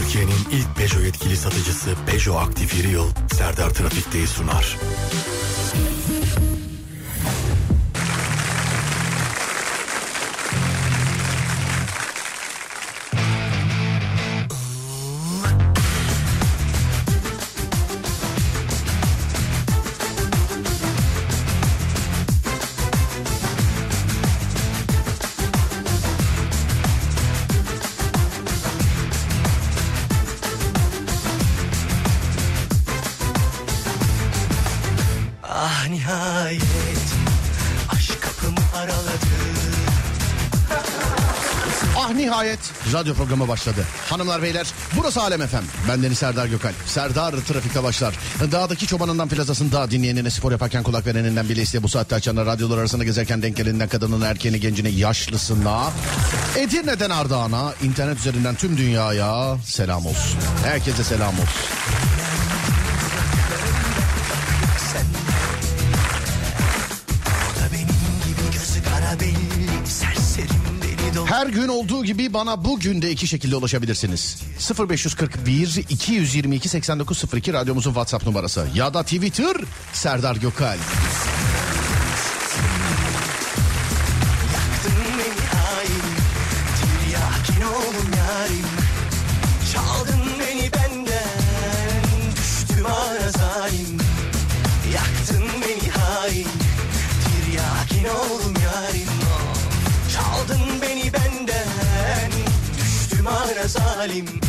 Türkiye'nin ilk Peugeot yetkili satıcısı Peugeot Aktif Yıl Serdar Trafik'teyi sunar. Radyo programı başladı. Hanımlar beyler burası Alem Efem. Ben Deniz Serdar Gökal. Serdar trafikte başlar. Dağdaki çobanından plazasında dinleyenine spor yaparken kulak vereninden bile isteye bu saatte açanlar radyolar arasında gezerken denk geleninden kadının erkeğini gencine yaşlısına Edirne'den Ardahan'a internet üzerinden tüm dünyaya selam olsun. Herkese selam olsun. Gün olduğu gibi bana bugün de iki şekilde ulaşabilirsiniz. 0541 222 8902 radyomuzun WhatsApp numarası ya da Twitter Serdar Gökal. Salim.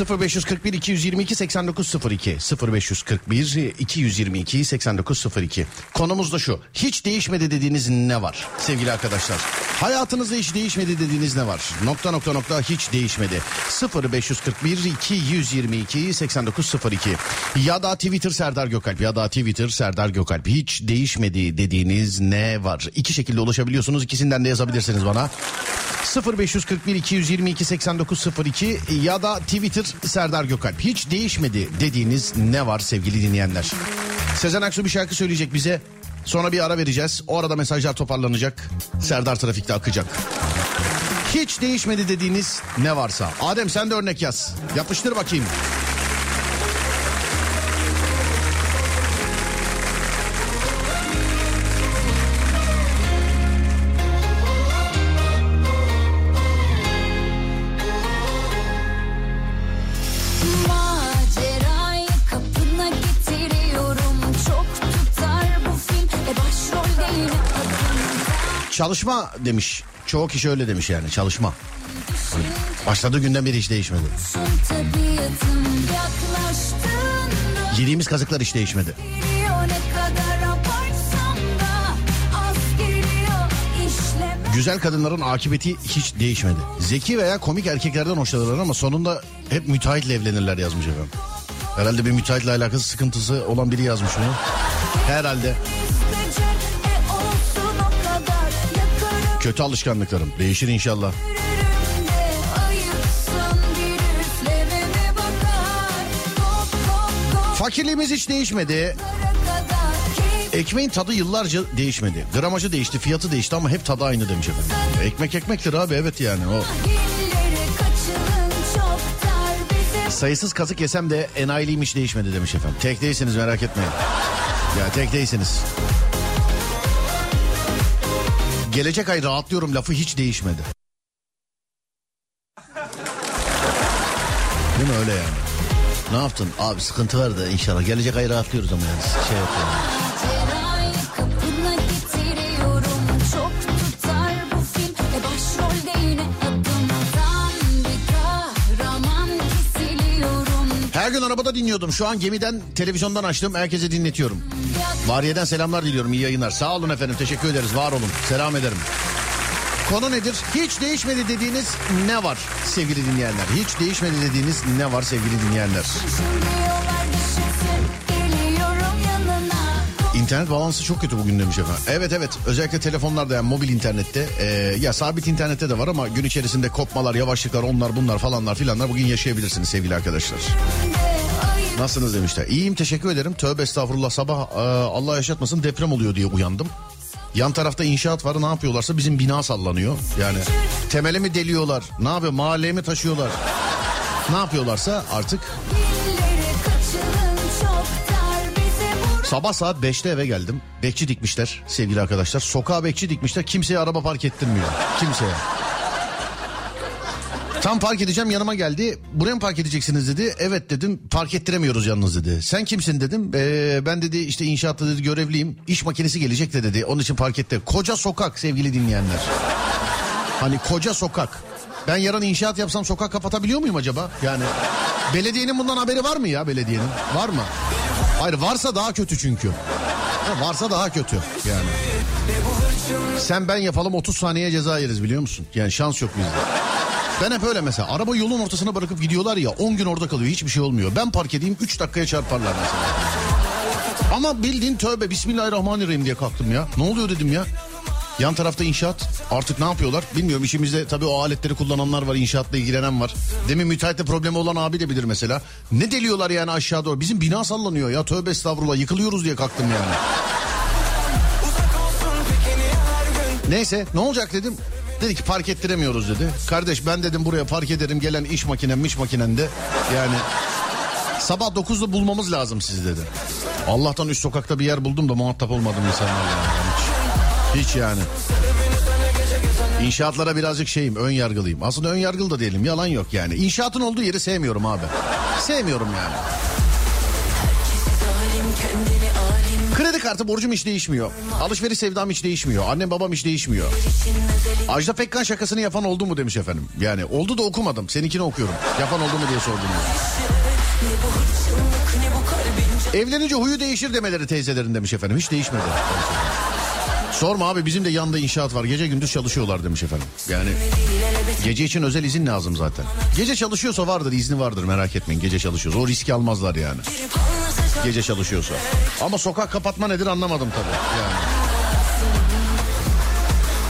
0541 222 8902 0541 222 8902 Konumuz da şu. Hiç değişmedi dediğiniz ne var sevgili arkadaşlar? Hayatınızda hiç değişmedi dediğiniz ne var? Nokta nokta nokta hiç değişmedi. 0541 222 8902 ya da Twitter Serdar Gökalp ya da Twitter Serdar Gökalp hiç değişmedi dediğiniz ne var? İki şekilde ulaşabiliyorsunuz. İkisinden de yazabilirsiniz bana. 0541 222 8902 ya da Twitter Serdar Gökalp. Hiç değişmedi dediğiniz ne var sevgili dinleyenler? Sezen Aksu bir şarkı söyleyecek bize. Sonra bir ara vereceğiz. O arada mesajlar toparlanacak. Serdar trafikte akacak. Hiç değişmedi dediğiniz ne varsa. Adem sen de örnek yaz. Yapıştır bakayım. Çalışma demiş. Çoğu kişi öyle demiş yani çalışma. Başladığı günden beri hiç değişmedi. Yediğimiz kazıklar hiç değişmedi. Güzel kadınların akıbeti hiç değişmedi. Zeki veya komik erkeklerden hoşlanırlar ama sonunda hep müteahhitle evlenirler yazmış efendim. Herhalde bir müteahhitle alakası sıkıntısı olan biri yazmış onu. Herhalde. Kötü alışkanlıklarım. Değişir inşallah. Fakirliğimiz hiç değişmedi. Ekmeğin tadı yıllarca değişmedi. Gramajı değişti, fiyatı değişti ama hep tadı aynı demiş efendim. Ekmek ekmektir abi evet yani o. Sayısız kazık yesem de enayiliğim hiç değişmedi demiş efendim. Tek değilsiniz merak etmeyin. Ya tek değilsiniz. Gelecek ay rahatlıyorum lafı hiç değişmedi. Değil mi öyle yani? Ne yaptın? Abi sıkıntı var da inşallah. Gelecek ay rahatlıyoruz ama yani. Şey yapıyorum. Macerayı Her gün arabada dinliyordum. Şu an gemiden televizyondan açtım. Herkese dinletiyorum. Variye'den selamlar diliyorum. İyi yayınlar. Sağ olun efendim. Teşekkür ederiz. Var olun. Selam ederim. Konu nedir? Hiç değişmedi dediğiniz ne var sevgili dinleyenler? Hiç değişmedi dediğiniz ne var sevgili dinleyenler? Şimdi İnternet balansı çok kötü bugün demiş efendim. Evet evet özellikle telefonlarda yani mobil internette e, ya sabit internette de var ama gün içerisinde kopmalar yavaşlıklar onlar bunlar falanlar filanlar bugün yaşayabilirsiniz sevgili arkadaşlar. Nasılsınız demişler. İyiyim teşekkür ederim. Tövbe estağfurullah sabah e, Allah yaşatmasın deprem oluyor diye uyandım. Yan tarafta inşaat var ne yapıyorlarsa bizim bina sallanıyor. Yani temele mi deliyorlar ne yapıyor mahalleye mi taşıyorlar. Ne yapıyorlarsa artık Sabah saat 5'te eve geldim. Bekçi dikmişler sevgili arkadaşlar. Sokağa bekçi dikmişler. Kimseye araba park ettirmiyor. Kimseye. Tam park edeceğim yanıma geldi. Buraya mı park edeceksiniz dedi. Evet dedim park ettiremiyoruz yalnız dedi. Sen kimsin dedim. "Ee, ben dedi işte inşaatta dedi görevliyim. İş makinesi gelecek de dedi. Onun için park etti. Koca sokak sevgili dinleyenler. Hani koca sokak. Ben yarın inşaat yapsam sokak kapatabiliyor muyum acaba? Yani belediyenin bundan haberi var mı ya belediyenin? Var mı? Hayır varsa daha kötü çünkü. Ha, varsa daha kötü yani. Sen ben yapalım 30 saniye ceza yeriz biliyor musun? Yani şans yok bizde. Ben hep öyle mesela araba yolun ortasına bırakıp gidiyorlar ya 10 gün orada kalıyor hiçbir şey olmuyor. Ben park edeyim 3 dakikaya çarparlar mesela. Ama bildiğin tövbe bismillahirrahmanirrahim diye kalktım ya. Ne oluyor dedim ya. Yan tarafta inşaat. Artık ne yapıyorlar? Bilmiyorum işimizde tabii o aletleri kullananlar var, inşaatla ilgilenen var. Demin müteahhitle problemi olan abi de bilir mesela. Ne deliyorlar yani aşağı doğru? Bizim bina sallanıyor ya tövbe estağfurullah yıkılıyoruz diye kalktım yani. Neyse ne olacak dedim. Dedi ki park ettiremiyoruz dedi. Kardeş ben dedim buraya park ederim gelen iş makinem iş makinende. Yani sabah 9'da bulmamız lazım sizi dedi. Allah'tan üst sokakta bir yer buldum da muhatap olmadım insanlarla. Yani. Hiç, yani. İnşaatlara birazcık şeyim ön yargılıyım. Aslında ön yargılı da değilim yalan yok yani. İnşaatın olduğu yeri sevmiyorum abi. Sevmiyorum yani. Kredi kartı borcum hiç değişmiyor. Alışveriş sevdam hiç değişmiyor. Annem babam hiç değişmiyor. Ajda Pekkan şakasını yapan oldu mu demiş efendim. Yani oldu da okumadım. Seninkini okuyorum. Yapan oldu mu diye sordum. Evlenince huyu değişir demeleri teyzelerin demiş efendim. Hiç değişmedi. Sorma abi bizim de yanda inşaat var. Gece gündüz çalışıyorlar demiş efendim. Yani gece için özel izin lazım zaten. Gece çalışıyorsa vardır izni vardır merak etmeyin. Gece çalışıyorsa o riski almazlar yani. Gece çalışıyorsa. Ama sokak kapatma nedir anlamadım tabii. Yani.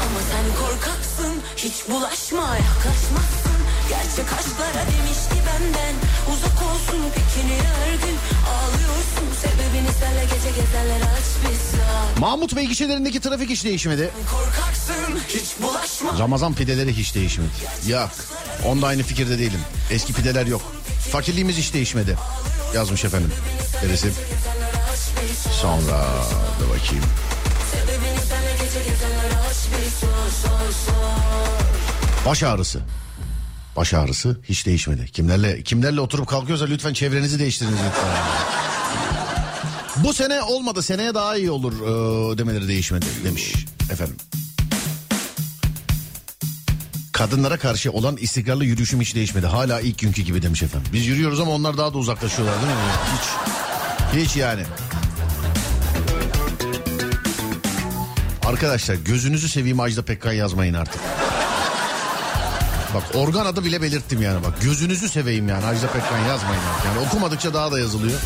Ama sen korkaksın hiç bulaşma yaklaşmazsın Gerçek aşklara demişti benden Uzak olsun pikini her gün Ağlıyorsun sebebini senle gece gezerler aç saat Mahmut Bey gişelerindeki trafik hiç değişmedi. Korkaksın hiç bulaşma Ramazan pideleri hiç değişmedi. Yok. Onda aynı fikirde değilim. Eski pideler yok. Fakirliğimiz hiç değişmedi. Yazmış efendim. Birisi. Sonra da bakayım. Baş ağrısı. Baş ağrısı hiç değişmedi. Kimlerle kimlerle oturup kalkıyorsa lütfen çevrenizi değiştiriniz lütfen. Bu sene olmadı seneye daha iyi olur ee, demeleri değişmedi demiş efendim. Kadınlara karşı olan istikrarlı yürüyüşüm hiç değişmedi. Hala ilk günkü gibi demiş efendim. Biz yürüyoruz ama onlar daha da uzaklaşıyorlar değil mi? Hiç. Hiç yani. Arkadaşlar gözünüzü seveyim Ajda Pekkan yazmayın artık. Bak organ adı bile belirttim yani bak. Gözünüzü seveyim yani Ajda Pekkan yazmayın artık. Yani okumadıkça daha da yazılıyor.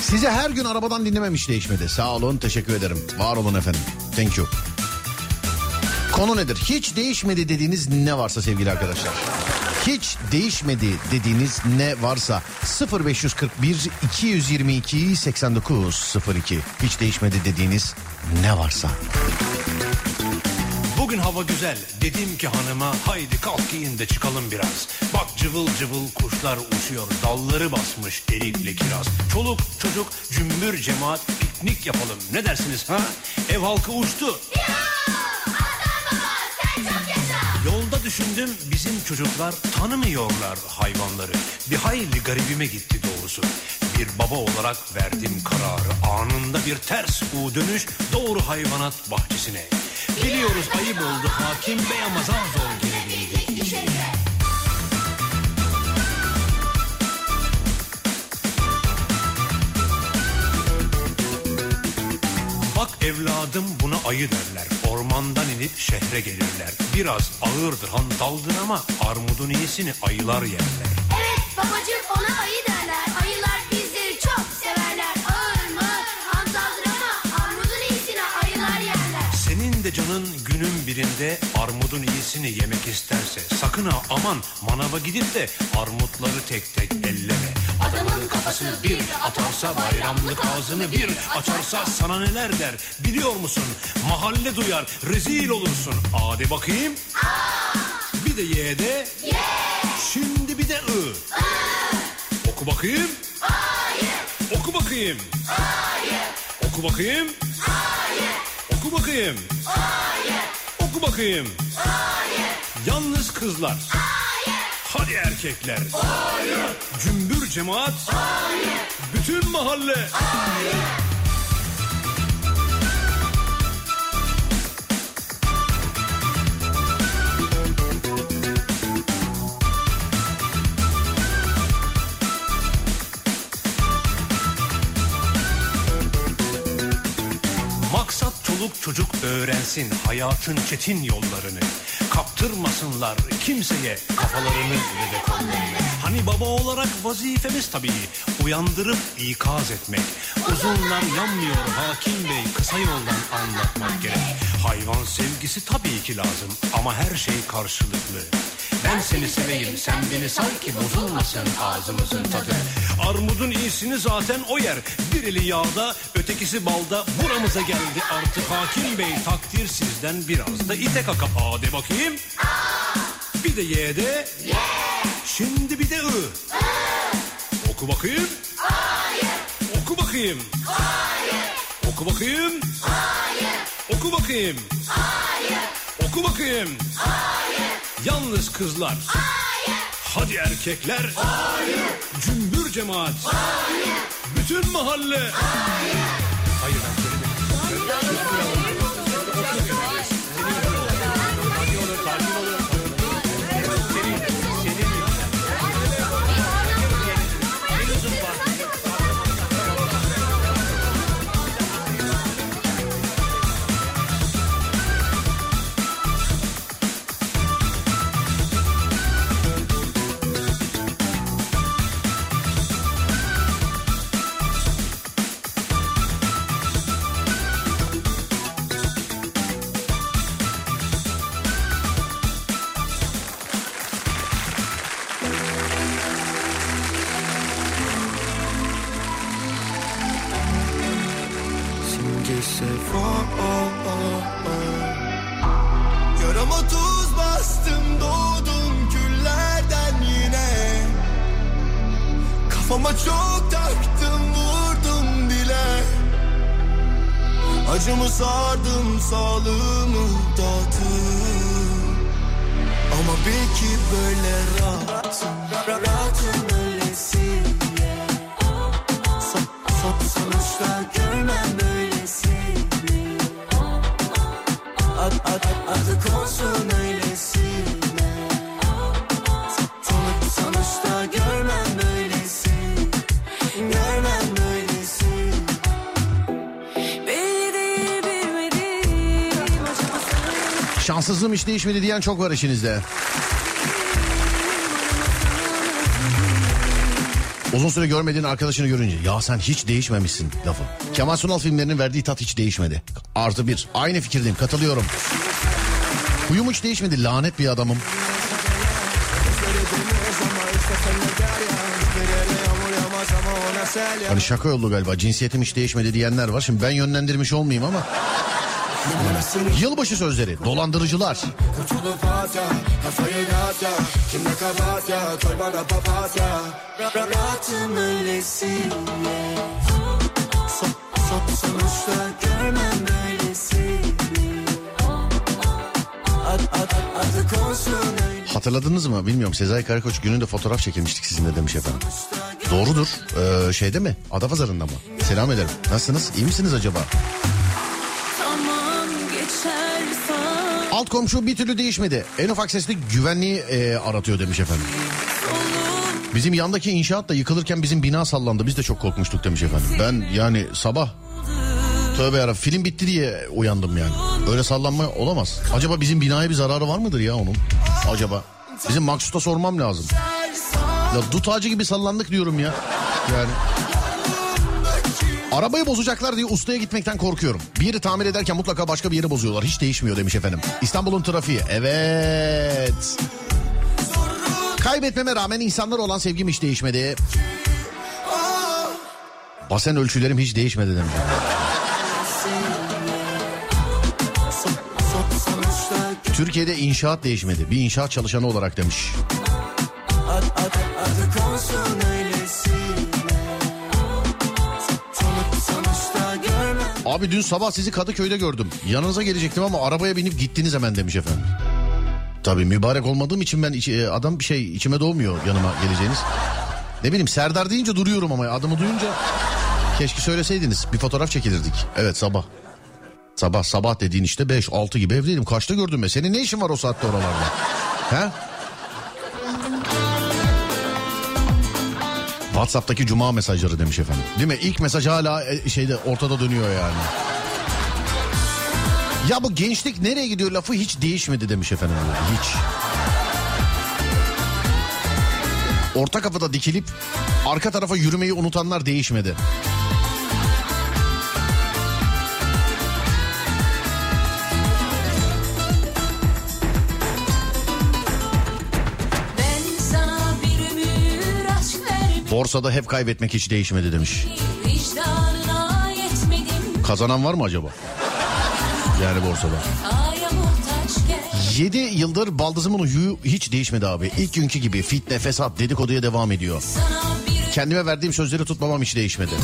Size her gün arabadan dinlemem hiç değişmedi. Sağ olun teşekkür ederim. Var olun efendim. Thank you. Konu nedir? Hiç değişmedi dediğiniz ne varsa sevgili arkadaşlar. Hiç değişmedi dediğiniz ne varsa 0541 222 8902 hiç değişmedi dediğiniz ne varsa. Bugün hava güzel dedim ki hanıma haydi kalk giyin de çıkalım biraz. Bak cıvıl cıvıl kuşlar uçuyor dalları basmış erikli kiraz. Çoluk çocuk cümbür cemaat piknik yapalım ne dersiniz ha? Ev halkı uçtu. Yolda düşündüm bizim çocuklar tanımıyorlar hayvanları. Bir hayli garibime gitti doğrusu bir baba olarak verdim kararı. Anında bir ters U dönüş doğru hayvanat bahçesine. Biliyoruz ayıp oldu hakim bey ama zar zor girebildik. Bak evladım buna ayı derler. Ormandan inip şehre gelirler. Biraz ağırdır hantaldır ama armudun iyisini ayılar yerler. Canın günün birinde armudun iyisini yemek isterse sakın ha aman manava gidip de armutları tek tek elleme. Adamın kafası bir atarsa bayramlık ağzını bir açarsa sana neler der biliyor musun? Mahalle duyar rezil olursun. Hadi bakayım. Bir de ye de. Şimdi bir de ı. Oku bakayım. Oku bakayım. Oku bakayım. Oku bakayım. Oku bakayım. Yalnız kızlar. Hadi erkekler. Cümbür cemaat. Bütün mahalle. Maksat çoluk çocuk öğrensin hayatın çetin yollarını. Kaptırmasınlar kimseye kafalarını ve. Hani baba olarak vazifemiz tabii uyandırıp ikaz etmek. Uzunlar yanmıyor hakim bey kısa yoldan anlatmak gerek. Hayvan sevgisi tabii ki lazım ama her şey karşılıklı. Ben seni seveyim sen beni say ki bozulmasın ağzımızın tadı. Armudun iyisini zaten o yer. Bir eli yağda ötekisi balda buramıza geldi artık hakim bey takdir sizden biraz da ite kaka hadi bakayım. Bir de ye de. Şimdi bir de ı. Oku bakayım. Oku bakayım. Oku bakayım. Oku bakayım. Oku bakayım. Yalnız kızlar. Hadi erkekler. Cümbür cemaat. Bütün mahalle. Hayır ben kelime- Simgesi Şanssızlığım hiç değişmedi diyen çok var içinizde. Uzun süre görmediğin arkadaşını görünce ya sen hiç değişmemişsin lafı. Kemal Sunal filmlerinin verdiği tat hiç değişmedi. Artı bir. Aynı fikirdeyim katılıyorum. Huyum hiç değişmedi lanet bir adamım. Hani şaka yollu galiba cinsiyetim hiç değişmedi diyenler var. Şimdi ben yönlendirmiş olmayayım ama. Yılbaşı sözleri dolandırıcılar. Hatırladınız mı bilmiyorum Sezai Karakoç gününde fotoğraf çekilmiştik sizinle demiş efendim. Doğrudur. Ee, şeyde mi? Adapazarı'nda mı? Selam ederim. Nasılsınız? İyi misiniz acaba? Alt komşu bir türlü değişmedi. En ufak sesli güvenliği e, aratıyor demiş efendim. Bizim yandaki inşaat da yıkılırken bizim bina sallandı. Biz de çok korkmuştuk demiş efendim. Ben yani sabah Tövbe yarabbim film bitti diye uyandım yani. Öyle sallanma olamaz. Acaba bizim binaya bir zararı var mıdır ya onun? Acaba. Bizim Maksut'a sormam lazım. Ya dut ağacı gibi sallandık diyorum ya. Yani. Arabayı bozacaklar diye ustaya gitmekten korkuyorum. Bir yeri tamir ederken mutlaka başka bir yeri bozuyorlar. Hiç değişmiyor demiş efendim. İstanbul'un trafiği. Evet. Kaybetmeme rağmen insanlar olan sevgim hiç değişmedi. Basen ölçülerim hiç değişmedi demiş. Türkiye'de inşaat değişmedi. Bir inşaat çalışanı olarak demiş. Adı kalsın Abi dün sabah sizi Kadıköy'de gördüm. Yanınıza gelecektim ama arabaya binip gittiniz hemen demiş efendim. Tabii mübarek olmadığım için ben içi- e, adam bir şey içime doğmuyor yanıma geleceğiniz. Ne bileyim Serdar deyince duruyorum ama adımı duyunca keşke söyleseydiniz. Bir fotoğraf çekilirdik. Evet sabah. Sabah sabah dediğin işte 5 6 gibi evdeydim. Kaçta gördüm ben? Senin ne işin var o saatte oralarda? He? WhatsApp'taki cuma mesajları demiş efendim. Değil mi? İlk mesaj hala e, şeyde ortada dönüyor yani. Ya bu gençlik nereye gidiyor lafı hiç değişmedi demiş efendim. Hiç. Orta kapıda dikilip arka tarafa yürümeyi unutanlar değişmedi. Borsada hep kaybetmek hiç değişmedi demiş. Kazanan var mı acaba? Yani borsada. Aya muhtaçken 7 yıldır baldızımın huyu hiç değişmedi abi. İlk günkü gibi fitne, fesat, dedikoduya devam ediyor. Kendime verdiğim sözleri tutmamam hiç değişmedi.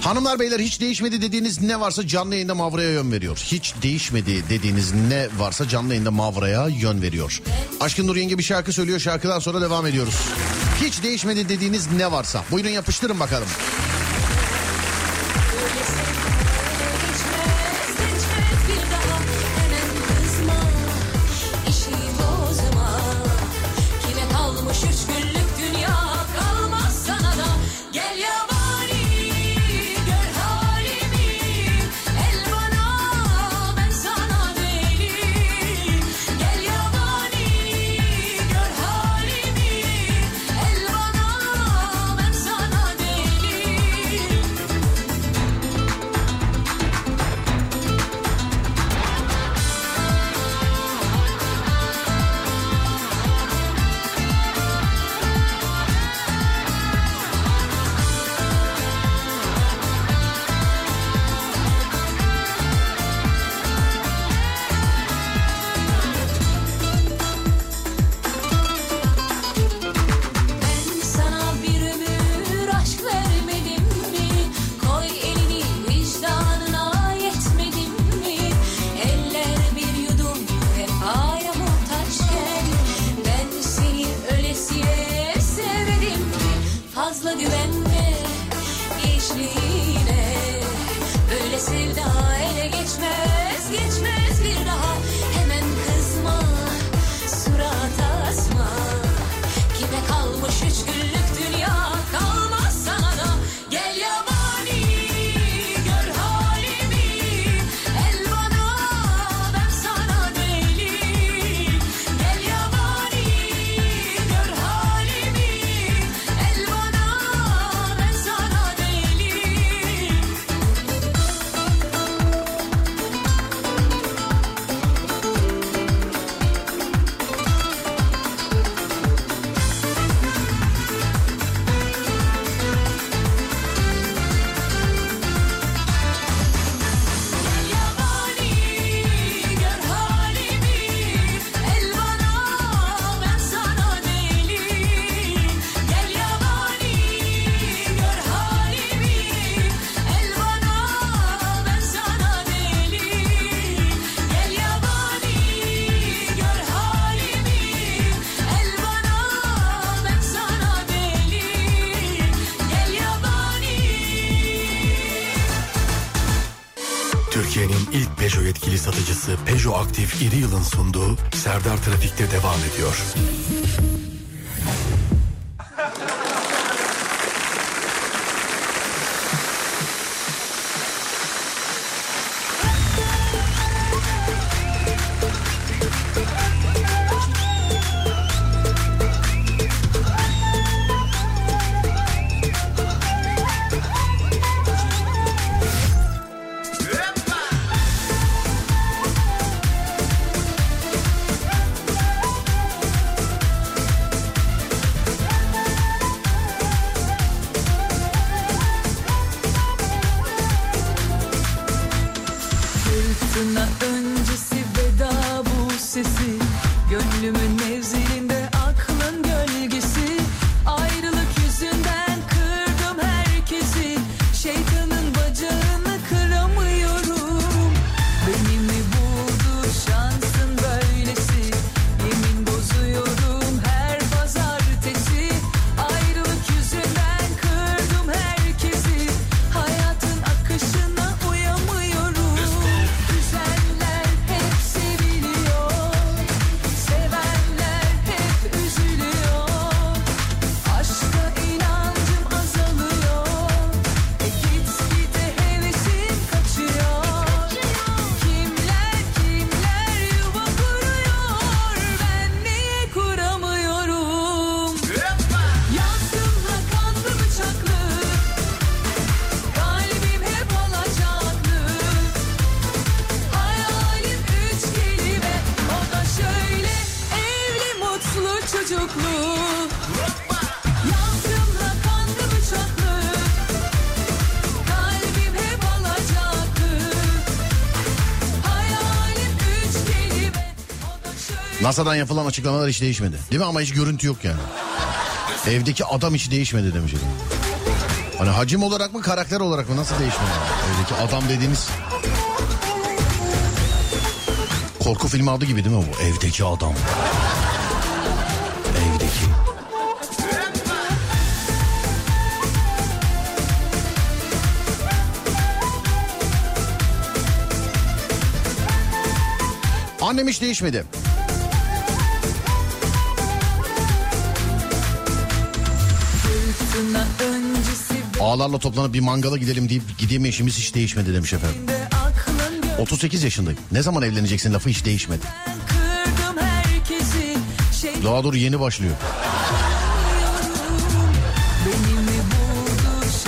Hanımlar beyler hiç değişmedi dediğiniz ne varsa canlı yayında Mavra'ya yön veriyor. Hiç değişmedi dediğiniz ne varsa canlı yayında Mavra'ya yön veriyor. Aşkın Nur Yenge bir şarkı söylüyor şarkıdan sonra devam ediyoruz. Hiç değişmedi dediğiniz ne varsa. Buyurun yapıştırın bakalım. Trafik'te devam ediyor. NASA'dan yapılan açıklamalar hiç değişmedi. Değil mi ama hiç görüntü yok yani. Evdeki adam hiç değişmedi demiş. Hani hacim olarak mı karakter olarak mı nasıl değişmedi? Evdeki adam dediğiniz... Korku filmi adı gibi değil mi bu? Evdeki adam. Evdeki. Annem hiç değişmedi. Ağlarla toplanıp bir mangala gidelim deyip gidemeyişimiz hiç değişmedi demiş efendim. ve aklın gölgesi 38 yaşındayım. Ne zaman evleneceksin lafı hiç değişmedi. Daha dur yeni başlıyor.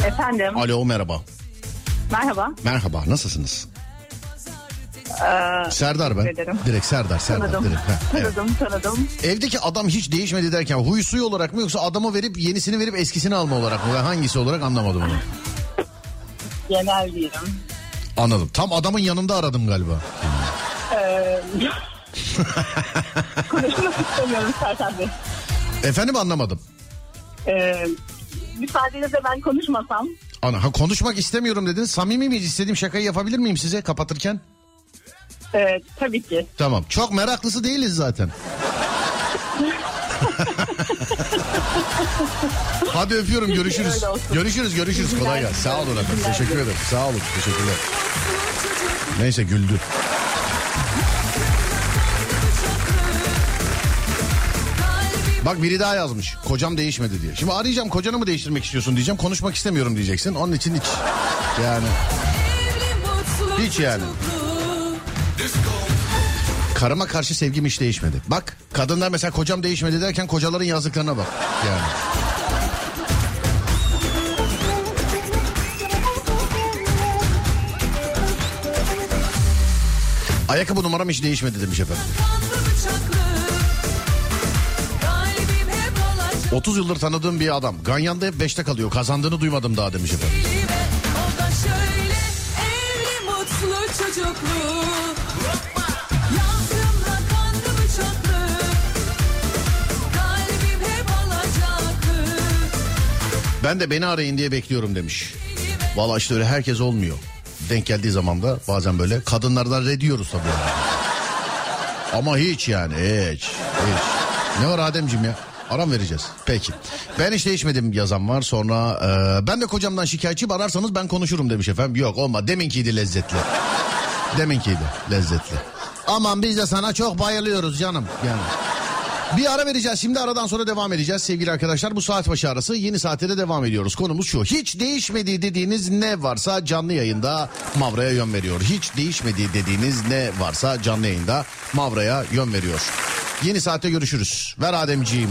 Efendim, Alo merhaba. merhaba. Merhaba nasılsınız? Ee, Serdar ben. ederim. Direkt Serdar Serdar tanıdım, direkt. Ha, evet. tanıdım, tanıdım. Evdeki adam hiç değişmedi derken huy suyu olarak mı yoksa adamı verip yenisini verip eskisini alma olarak mı? Ben hangisi olarak anlamadım onu. Genel diyelim. Anladım. Tam adamın yanında aradım galiba. Ee, konuşmak istemiyorum Serkan Bey. Efendim anlamadım. Ee, müsaadenizle ben konuşmasam. Ana, ha, konuşmak istemiyorum dediniz. Samimi miyiz? İstediğim şakayı yapabilir miyim size kapatırken? Ee, tabii ki. Tamam. Çok meraklısı değiliz zaten. Hadi öpüyorum görüşürüz. Görüşürüz görüşürüz kolay gelsin. Sağ olun efendim. Teşekkür ederim. Sağ olun. Teşekkürler. Neyse güldü. Bak biri daha yazmış. Kocam değişmedi diye. Şimdi arayacağım kocanı mı değiştirmek istiyorsun diyeceğim. Konuşmak istemiyorum diyeceksin. Onun için hiç. Yani hiç yani. Karıma karşı sevgim hiç değişmedi. Bak kadınlar mesela kocam değişmedi derken kocaların yazdıklarına bak. Yani. Ayakkabı numaram hiç değişmedi demiş efendim. 30 yıldır tanıdığım bir adam. Ganyan'da hep 5'te kalıyor. Kazandığını duymadım daha demiş efendim. Şöyle evli mutlu çocuklu Ben de beni arayın diye bekliyorum demiş. Valla işte öyle herkes olmuyor. Denk geldiği zaman da bazen böyle kadınlardan rediyoruz tabii. Ama hiç yani hiç, hiç. Ne var Ademciğim ya? Aram vereceğiz. Peki. Ben hiç değişmedim yazan var. Sonra e, ben de kocamdan şikayetçiyim ararsanız ben konuşurum demiş efendim. Yok olma deminkiydi lezzetli. Deminkiydi lezzetli. Aman biz de sana çok bayılıyoruz canım. Yani. Bir ara vereceğiz şimdi aradan sonra devam edeceğiz sevgili arkadaşlar. Bu saat başı arası yeni saatte de devam ediyoruz. Konumuz şu hiç değişmedi dediğiniz ne varsa canlı yayında Mavra'ya yön veriyor. Hiç değişmedi dediğiniz ne varsa canlı yayında Mavra'ya yön veriyor. Yeni saatte görüşürüz. Ver Ademciğim.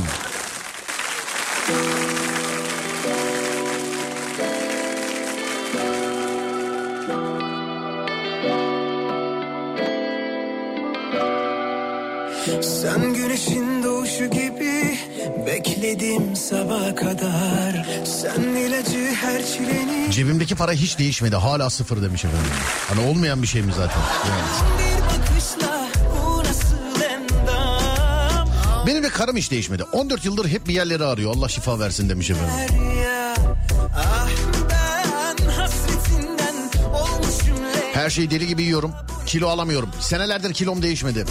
Doğuşu gibi bekledim sabaha kadar. Sen ilacı her çilenin Cebimdeki para hiç değişmedi. Hala sıfır demiş efendim. Hani olmayan bir şey mi zaten? Yani. Benim de karım hiç değişmedi. 14 yıldır hep bir yerleri arıyor. Allah şifa versin demiş efendim. ya. Ah Her şeyi deli gibi yiyorum. Kilo alamıyorum. Senelerdir kilom değişmedi.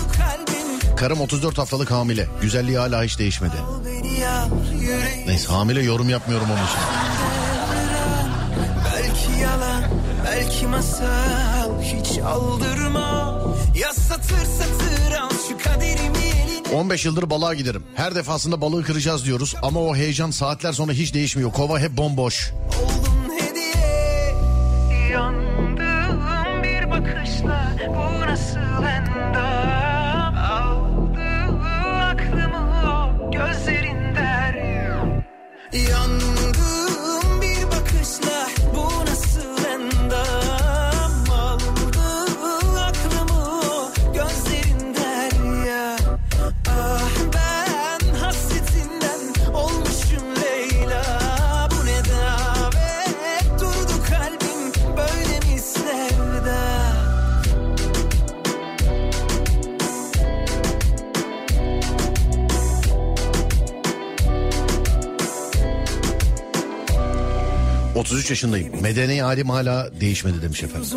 Karım 34 haftalık hamile. Güzelliği hala hiç değişmedi. Neyse hamile yorum yapmıyorum onun için. Belki yalan, belki masal Hiç aldırma Ya satır satır al şu kaderimi eline 15 yıldır balığa giderim. Her defasında balığı kıracağız diyoruz. Ama o heyecan saatler sonra hiç değişmiyor. Kova hep bomboş. Hediye bir bakışla Bu nasıl 33 yaşındayım. Medeni halim hala değişmedi demiş efendim.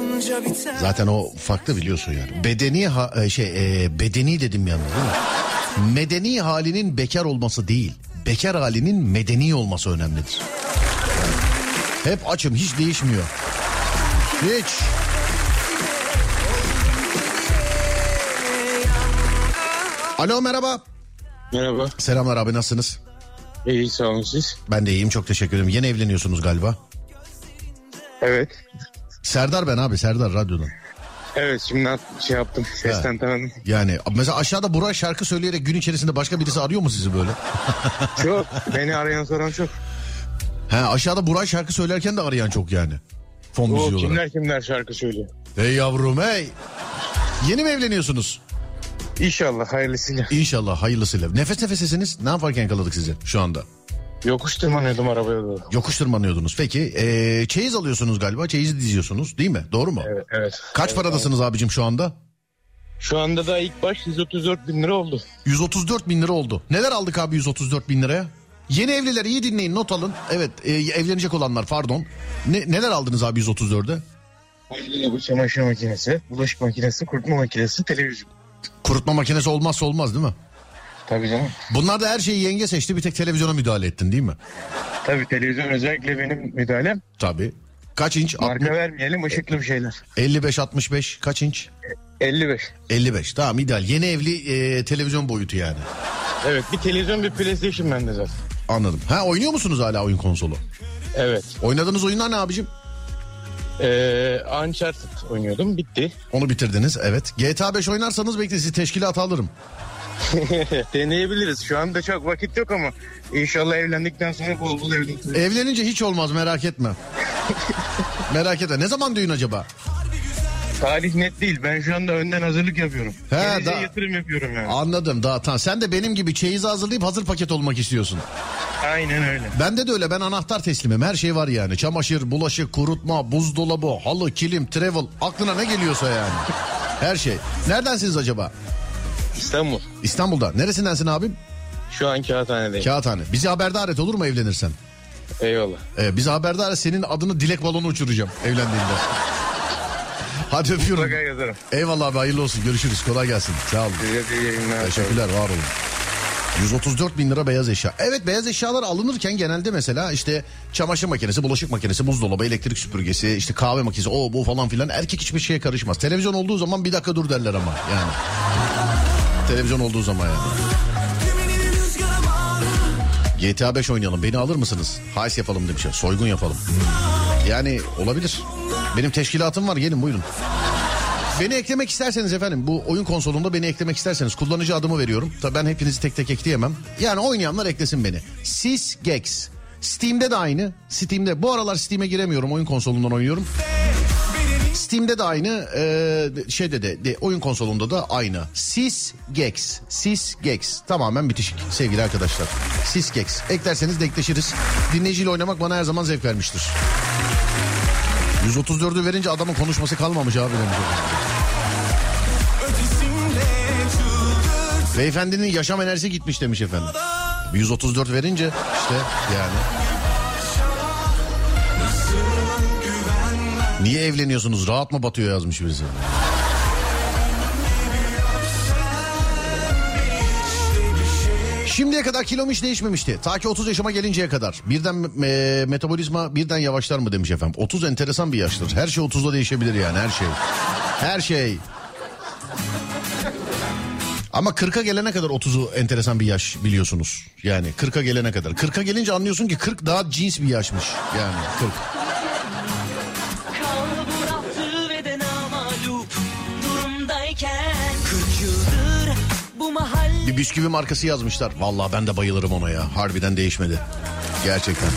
Zaten o farklı biliyorsun yani. Bedeni ha- e, şey e, bedeni dedim yalnız değil mi? Medeni halinin bekar olması değil. Bekar halinin medeni olması önemlidir. Hep açım hiç değişmiyor. Hiç. Alo merhaba. Merhaba. Selamlar abi nasılsınız? İyi sağ olun siz. Ben de iyiyim çok teşekkür ederim. Yeni evleniyorsunuz galiba. Evet. Serdar ben abi Serdar radyodan. Evet şimdi şey yaptım. Sesten tanıdım. Yani mesela aşağıda Burak şarkı söyleyerek gün içerisinde başka birisi arıyor mu sizi böyle? Çok. Beni arayan soran çok. He aşağıda Burak şarkı söylerken de arayan çok yani. Fon O müziği olarak. kimler kimler şarkı söylüyor. Hey yavrum hey. Yeni mi evleniyorsunuz? İnşallah hayırlısıyla. İnşallah hayırlısıyla. Nefes nefesesiniz. Ne yaparken yakaladık sizi şu anda? Yokuş tırmanıyordum arabaya doğru. Yokuş tırmanıyordunuz. Peki ee, çeyiz alıyorsunuz galiba. Çeyizi diziyorsunuz değil mi? Doğru mu? Evet. evet. Kaç Evet, paradasınız abicim şu anda? Şu anda da ilk baş 134 bin lira oldu. 134 bin lira oldu. Neler aldık abi 134 bin liraya? Yeni evliler iyi dinleyin not alın. Evet e, evlenecek olanlar pardon. Ne, neler aldınız abi 134'e? Bu çamaşır makinesi, bulaşık makinesi, kurutma makinesi, televizyon. Kurutma makinesi olmazsa olmaz değil mi? Tabii canım. Bunlar da her şeyi yenge seçti bir tek televizyona müdahale ettin değil mi? Tabii televizyon özellikle benim müdahalem. Tabii. Kaç inç? Marka 60 vermeyelim ışıklı bir şeyler. 55-65 kaç inç? 55. 55 tamam ideal. Yeni evli e, televizyon boyutu yani. Evet bir televizyon bir PlayStation bende zaten. Anladım. Ha oynuyor musunuz hala oyun konsolu? Evet. Oynadığınız oyunlar ne abicim? Ee, Uncharted oynuyordum bitti. Onu bitirdiniz evet. GTA 5 oynarsanız bekle sizi teşkilata alırım. Deneyebiliriz. Şu anda çok vakit yok ama inşallah evlendikten sonra bol bol evlilik. Evlenince hiç olmaz merak etme. merak etme. Ne zaman düğün acaba? Tarih net değil. Ben şu anda önden hazırlık yapıyorum. He, Geleceğe daha- yatırım yapıyorum yani. Anladım daha tamam. Sen de benim gibi çeyizi hazırlayıp hazır paket olmak istiyorsun. Aynen öyle. Bende de öyle ben anahtar teslimim her şey var yani. Çamaşır, bulaşık, kurutma, buzdolabı, halı, kilim, travel aklına ne geliyorsa yani. Her şey. Neredensiniz acaba? İstanbul. İstanbul'da. Neresindensin abim? Şu an kağıthanedeyim. Kağıthane. Bizi haberdar et olur mu evlenirsen? Eyvallah. Ee, bizi haberdar et senin adını dilek balonu uçuracağım evlendiğinde. Hadi öpüyorum. Mutlaka yazarım. Eyvallah abi hayırlı olsun görüşürüz kolay gelsin. Sağ olun. De iyi yayınlar. Teşekkürler var olun. 134 bin lira beyaz eşya. Evet beyaz eşyalar alınırken genelde mesela işte çamaşır makinesi, bulaşık makinesi, buzdolabı, elektrik süpürgesi, işte kahve makinesi, o bu falan filan erkek hiçbir şeye karışmaz. Televizyon olduğu zaman bir dakika dur derler ama yani. Televizyon olduğu zaman yani. GTA 5 oynayalım beni alır mısınız? Heist yapalım demişler soygun yapalım. Yani olabilir. Benim teşkilatım var gelin buyurun. Beni eklemek isterseniz efendim bu oyun konsolunda beni eklemek isterseniz kullanıcı adımı veriyorum. Tabii ben hepinizi tek tek ekleyemem. Yani oynayanlar eklesin beni. Sysgex. Steam'de de aynı. Steam'de bu aralar Steam'e giremiyorum oyun konsolundan oynuyorum. Steam'de de aynı, e, şeyde de, de oyun konsolunda da aynı. Sysgex, Sysgex tamamen bitişik sevgili arkadaşlar. Sysgex eklerseniz denkleşiriz. Dinleyiciyle oynamak bana her zaman zevk vermiştir. 134'ü verince adamın konuşması kalmamış abi demiş. Beyefendinin yaşam enerjisi gitmiş demiş efendim. 134 verince işte yani. Niye evleniyorsunuz? Rahat mı batıyor yazmış birisi. Şimdiye kadar kilom hiç değişmemişti. Ta ki 30 yaşıma gelinceye kadar. Birden e, metabolizma birden yavaşlar mı demiş efendim. 30 enteresan bir yaştır. Her şey 30'da değişebilir yani her şey. Her şey. Ama 40'a gelene kadar 30'u enteresan bir yaş biliyorsunuz. Yani 40'a gelene kadar. 40'a gelince anlıyorsun ki 40 daha cins bir yaşmış. Yani 40. Bir bisküvi markası yazmışlar. Vallahi ben de bayılırım ona ya. Harbiden değişmedi. Gerçekten.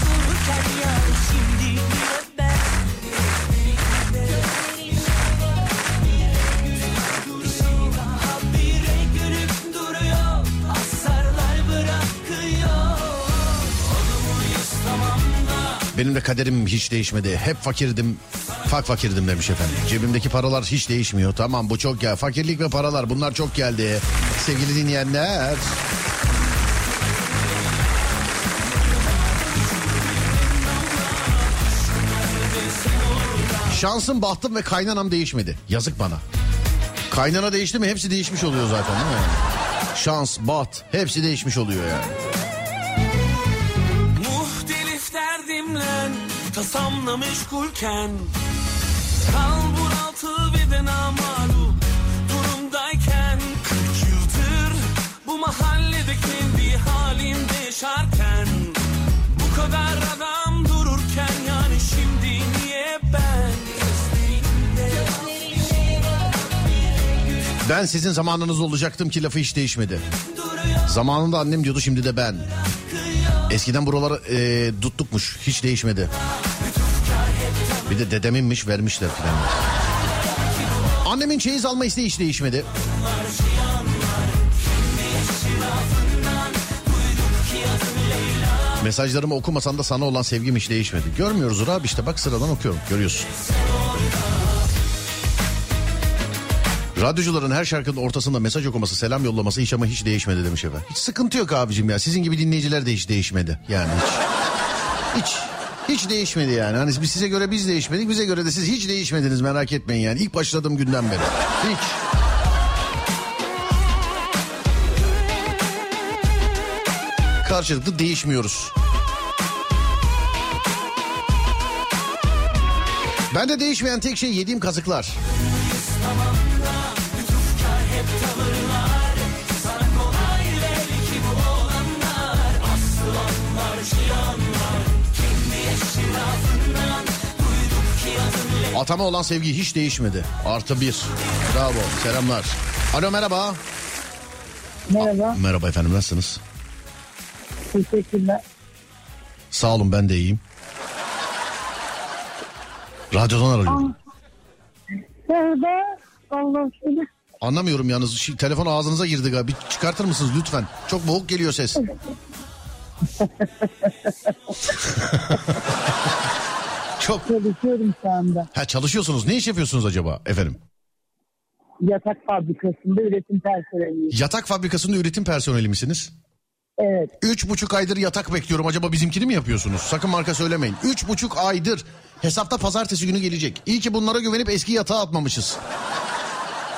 Benim de kaderim hiç değişmedi. Hep fakirdim. Fak fakirdim demiş efendim. Cebimdeki paralar hiç değişmiyor. Tamam bu çok ya. Fakirlik ve paralar bunlar çok geldi. Sevgili dinleyenler. Şansım, bahtım ve kaynanam değişmedi. Yazık bana. Kaynana değişti mi hepsi değişmiş oluyor zaten değil mi? Şans, baht hepsi değişmiş oluyor yani. Tasamla meşgulken Kalbur altı ve de namalup durumdayken 40 yıldır bu mahallede kendi halinde yaşarken Bu kadar adam dururken yani şimdi niye ben Ben sizin zamanınız olacaktım ki lafı hiç değişmedi. Zamanında annem diyordu şimdi de ben. Eskiden buraları e, tuttukmuş hiç değişmedi. Bir de dedeminmiş vermişler filan. Annemin çeyiz alma isteği hiç değişmedi. Mesajlarımı okumasan da sana olan sevgim hiç değişmedi. Görmüyoruz abi işte bak sıradan okuyorum görüyorsun. Radyocuların her şarkının ortasında mesaj okuması, selam yollaması hiç ama hiç değişmedi demiş efendim. Hiç sıkıntı yok abicim ya. Sizin gibi dinleyiciler de hiç değişmedi. Yani hiç. Hiç. Hiç değişmedi yani. Hani biz size göre biz değişmedik. Bize göre de siz hiç değişmediniz merak etmeyin yani. İlk başladığım günden beri. Hiç. Karşılıklı değişmiyoruz. Ben de değişmeyen tek şey yediğim kazıklar. Atama olan sevgi hiç değişmedi. Artı bir. Bravo. Selamlar. Alo merhaba. Merhaba, Merhaba efendim nasılsınız? teşekkürler. Sağ olun ben de iyiyim. Radyodan arıyorum. Merhaba, Allah seni. Anlamıyorum yalnız. Şi- telefon ağzınıza girdi galiba. Bir çıkartır mısınız lütfen? Çok boğuk geliyor ses. Çok. Çalışıyorum şu anda. Ha çalışıyorsunuz. Ne iş yapıyorsunuz acaba efendim? Yatak fabrikasında üretim personeliyim. Yatak fabrikasında üretim personeli misiniz? Evet, Üç buçuk aydır yatak bekliyorum. Acaba bizimkini mi yapıyorsunuz? Sakın marka söylemeyin. Üç buçuk aydır. Hesapta pazartesi günü gelecek. İyi ki bunlara güvenip eski yatağa atmamışız.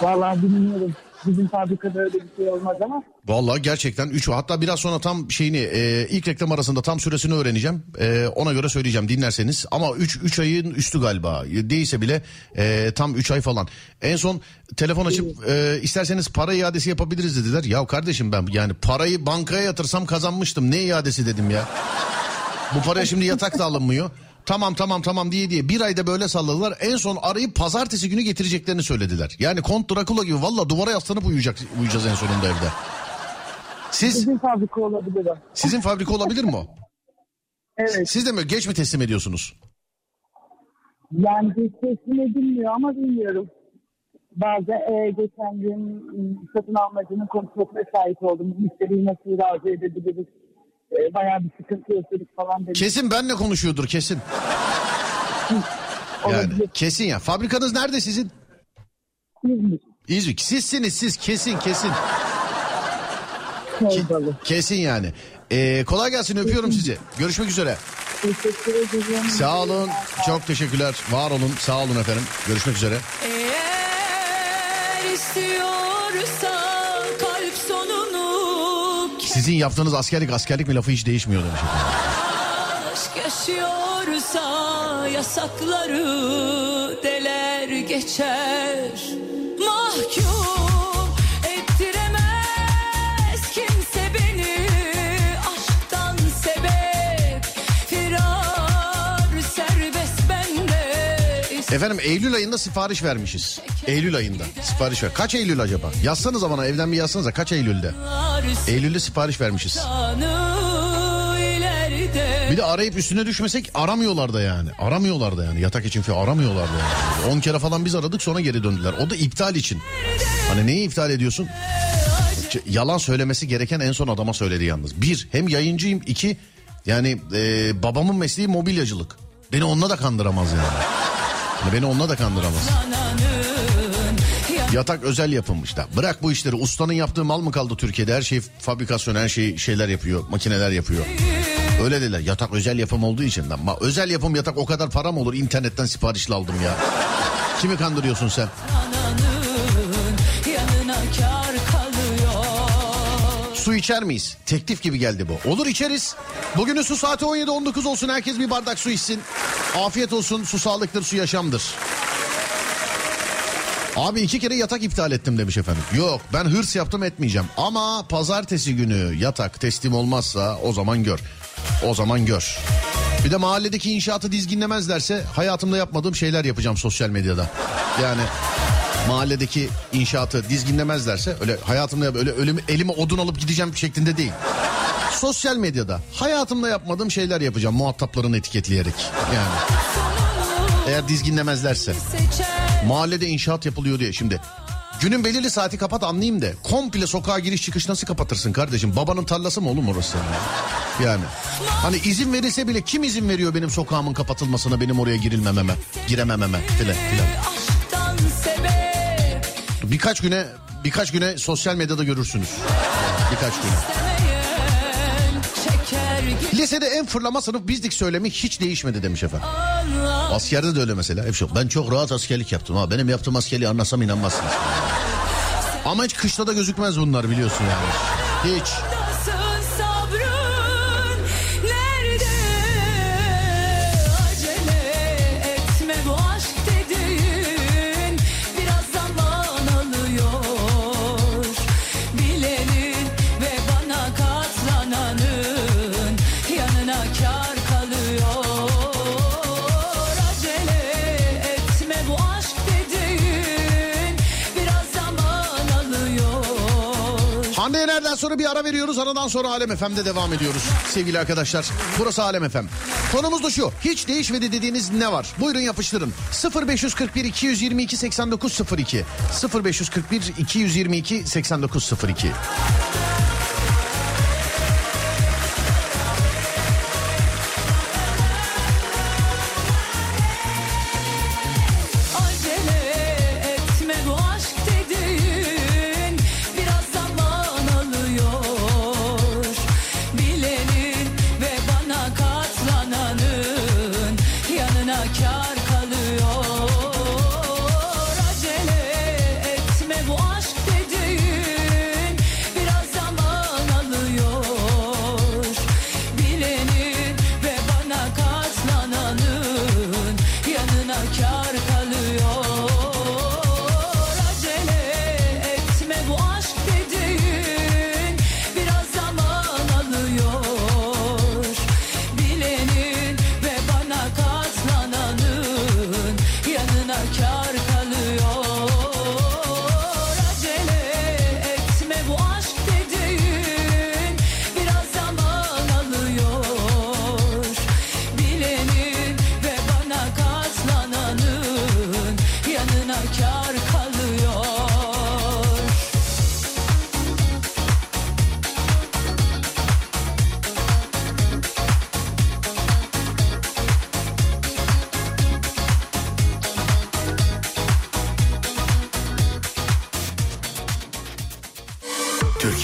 vallahi bilmiyorum. Bizim fabrikada öyle bir şey olmaz ama Vallahi gerçekten 3 hatta biraz sonra tam şeyini e, ilk reklam arasında tam süresini öğreneceğim. E, ona göre söyleyeceğim dinlerseniz. Ama 3 3 ayın üstü galiba. Değilse bile e, tam 3 ay falan. En son telefon açıp e, isterseniz para iadesi yapabiliriz dediler. Ya kardeşim ben yani parayı bankaya yatırsam kazanmıştım. Ne iadesi dedim ya. Bu paraya şimdi yatak da alınmıyor. Tamam tamam tamam diye diye bir ayda böyle salladılar. En son arayıp pazartesi günü getireceklerini söylediler. Yani Kont Drakula gibi valla duvara yaslanıp uyuyacak, uyuyacağız en sonunda evde. Siz bizim fabrika olabilir o. sizin fabrika olabilir mi o? Evet, Siz de mi geç mi teslim ediyorsunuz? Yani bir teslim edilmiyor ama bilmiyorum. Bazen e, geçen gün satın almacının konuşmasına şahit oldum. Müşteriyi nasıl razı edebiliriz? E, bayağı bir sıkıntı yaşadık falan dedi. Kesin benle konuşuyordur kesin. Yani kesin ya. Fabrikanız nerede sizin? İzmir. İzmir. Sizsiniz siz kesin kesin. Torbalı. Kesin yani. Ee, kolay gelsin öpüyorum sizi. Görüşmek üzere. Teşekkür ederim. Sağ olun. Çok teşekkürler. Var olun. Sağ olun efendim. Görüşmek üzere. Eğer istiyorsa kalp sonunu Sizin yaptığınız askerlik askerlik mi lafı hiç değişmiyor demiş aşk yaşıyorsa yasakları deler geçer. Mahkum Efendim Eylül ayında sipariş vermişiz. Eylül ayında sipariş ver. Kaç Eylül acaba? Yazsanıza bana evden bir yazsanıza kaç Eylül'de? Eylül'de sipariş vermişiz. Bir de arayıp üstüne düşmesek aramıyorlar da yani. Aramıyorlar da yani yatak için falan aramıyorlar da yani. 10 kere falan biz aradık sonra geri döndüler. O da iptal için. Hani neyi iptal ediyorsun? Yalan söylemesi gereken en son adama söyledi yalnız. Bir hem yayıncıyım iki yani e, babamın mesleği mobilyacılık. Beni onunla da kandıramaz yani. Beni onunla da kandıramaz. Yatak özel yapılmış da. Bırak bu işleri. Ustanın yaptığı mal mı kaldı Türkiye'de? Her şey fabrikasyon, her şey şeyler yapıyor. Makineler yapıyor. Öyle dediler. Yatak özel yapım olduğu için. Ama özel yapım yatak o kadar para mı olur? İnternetten siparişle aldım ya. Kimi kandırıyorsun sen? Su içer miyiz? Teklif gibi geldi bu. Olur içeriz. Bugünün su saati 17-19 olsun. Herkes bir bardak su içsin. Afiyet olsun. Su sağlıktır, su yaşamdır. Abi iki kere yatak iptal ettim demiş efendim. Yok ben hırs yaptım etmeyeceğim. Ama pazartesi günü yatak teslim olmazsa o zaman gör. O zaman gör. Bir de mahalledeki inşaatı dizginlemezlerse hayatımda yapmadığım şeyler yapacağım sosyal medyada. Yani mahalledeki inşaatı dizginlemezlerse öyle hayatımda öyle ölüm, elime odun alıp gideceğim şeklinde değil. Sosyal medyada hayatımda yapmadığım şeyler yapacağım muhataplarını etiketleyerek. Yani eğer dizginlemezlerse. Mahallede inşaat yapılıyor diye şimdi. Günün belirli saati kapat anlayayım da komple sokağa giriş çıkış nasıl kapatırsın kardeşim? Babanın tarlası mı oğlum orası? Yani hani izin verilse bile kim izin veriyor benim sokağımın kapatılmasına benim oraya girilmememe, giremememe filan filan. Birkaç güne birkaç güne sosyal medyada görürsünüz. Birkaç git Lisede en fırlama sınıf bizdik söylemi hiç değişmedi demiş efendim. Askerde de öyle mesela. Hep şu, ben çok rahat askerlik yaptım ha. Benim yaptığım askerliği anlasam inanmazsınız. Ama hiç kışta da gözükmez bunlar biliyorsun yani. Hiç. Sonra bir ara veriyoruz. Aradan sonra Alem FM'de devam ediyoruz. Sevgili arkadaşlar. Burası Alem FM. Konumuz da şu. Hiç değişmedi dediğiniz ne var? Buyurun yapıştırın. 0541 222 8902 0541 222 8902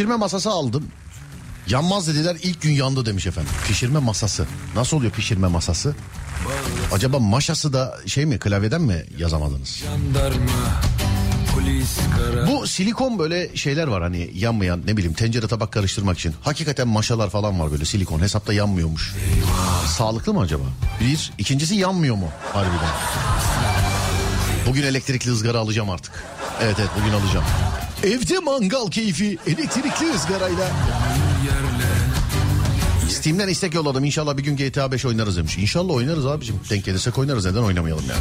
Pişirme masası aldım. Yanmaz dediler ilk gün yandı demiş efendim. Pişirme masası. Nasıl oluyor pişirme masası? Acaba maşası da şey mi klavyeden mi yazamadınız? Bu silikon böyle şeyler var hani yanmayan ne bileyim tencere tabak karıştırmak için. Hakikaten maşalar falan var böyle silikon hesapta yanmıyormuş. Sağlıklı mı acaba? Bir. ikincisi yanmıyor mu harbiden? Bugün elektrikli ızgara alacağım artık. Evet evet bugün alacağım. Evde mangal keyfi elektrikli ızgarayla. Steam'den istek yolladım. İnşallah bir gün GTA 5 oynarız demiş. İnşallah oynarız abicim. Denk gelirsek oynarız. Neden oynamayalım yani?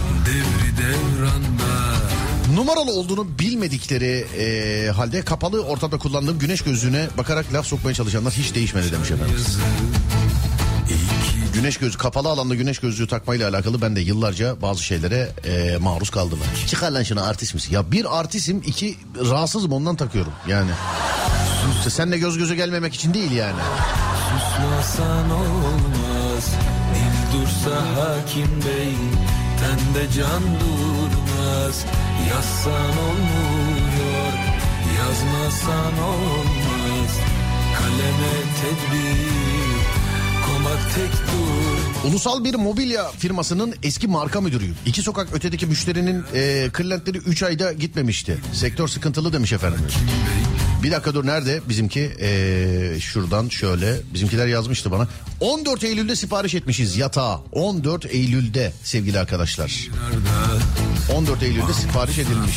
Numaralı olduğunu bilmedikleri e, halde kapalı ortamda kullandığım güneş gözlüğüne bakarak laf sokmaya çalışanlar hiç değişmedi demiş efendim. Güneş gözü kapalı alanda güneş gözlüğü takmayla alakalı ben de yıllarca bazı şeylere e, maruz kaldım. Çıkar lan şunu artist misin? Ya bir artistim iki rahatsızım ondan takıyorum yani. İşte seninle göz göze gelmemek için değil yani. Susmasan olmaz Dil dursa hakim bey Tende can durmaz Yazsan olmuyor Yazmasan olmaz Kaleme tedbir Ulusal bir mobilya firmasının eski marka müdürüyüm. İki sokak ötedeki müşterinin e, kırlentleri 3 ayda gitmemişti. Sektör sıkıntılı demiş efendim. Bir dakika dur nerede bizimki? E, şuradan şöyle bizimkiler yazmıştı bana. 14 Eylül'de sipariş etmişiz yatağa. 14 Eylül'de sevgili arkadaşlar. 14 Eylül'de sipariş edilmiş.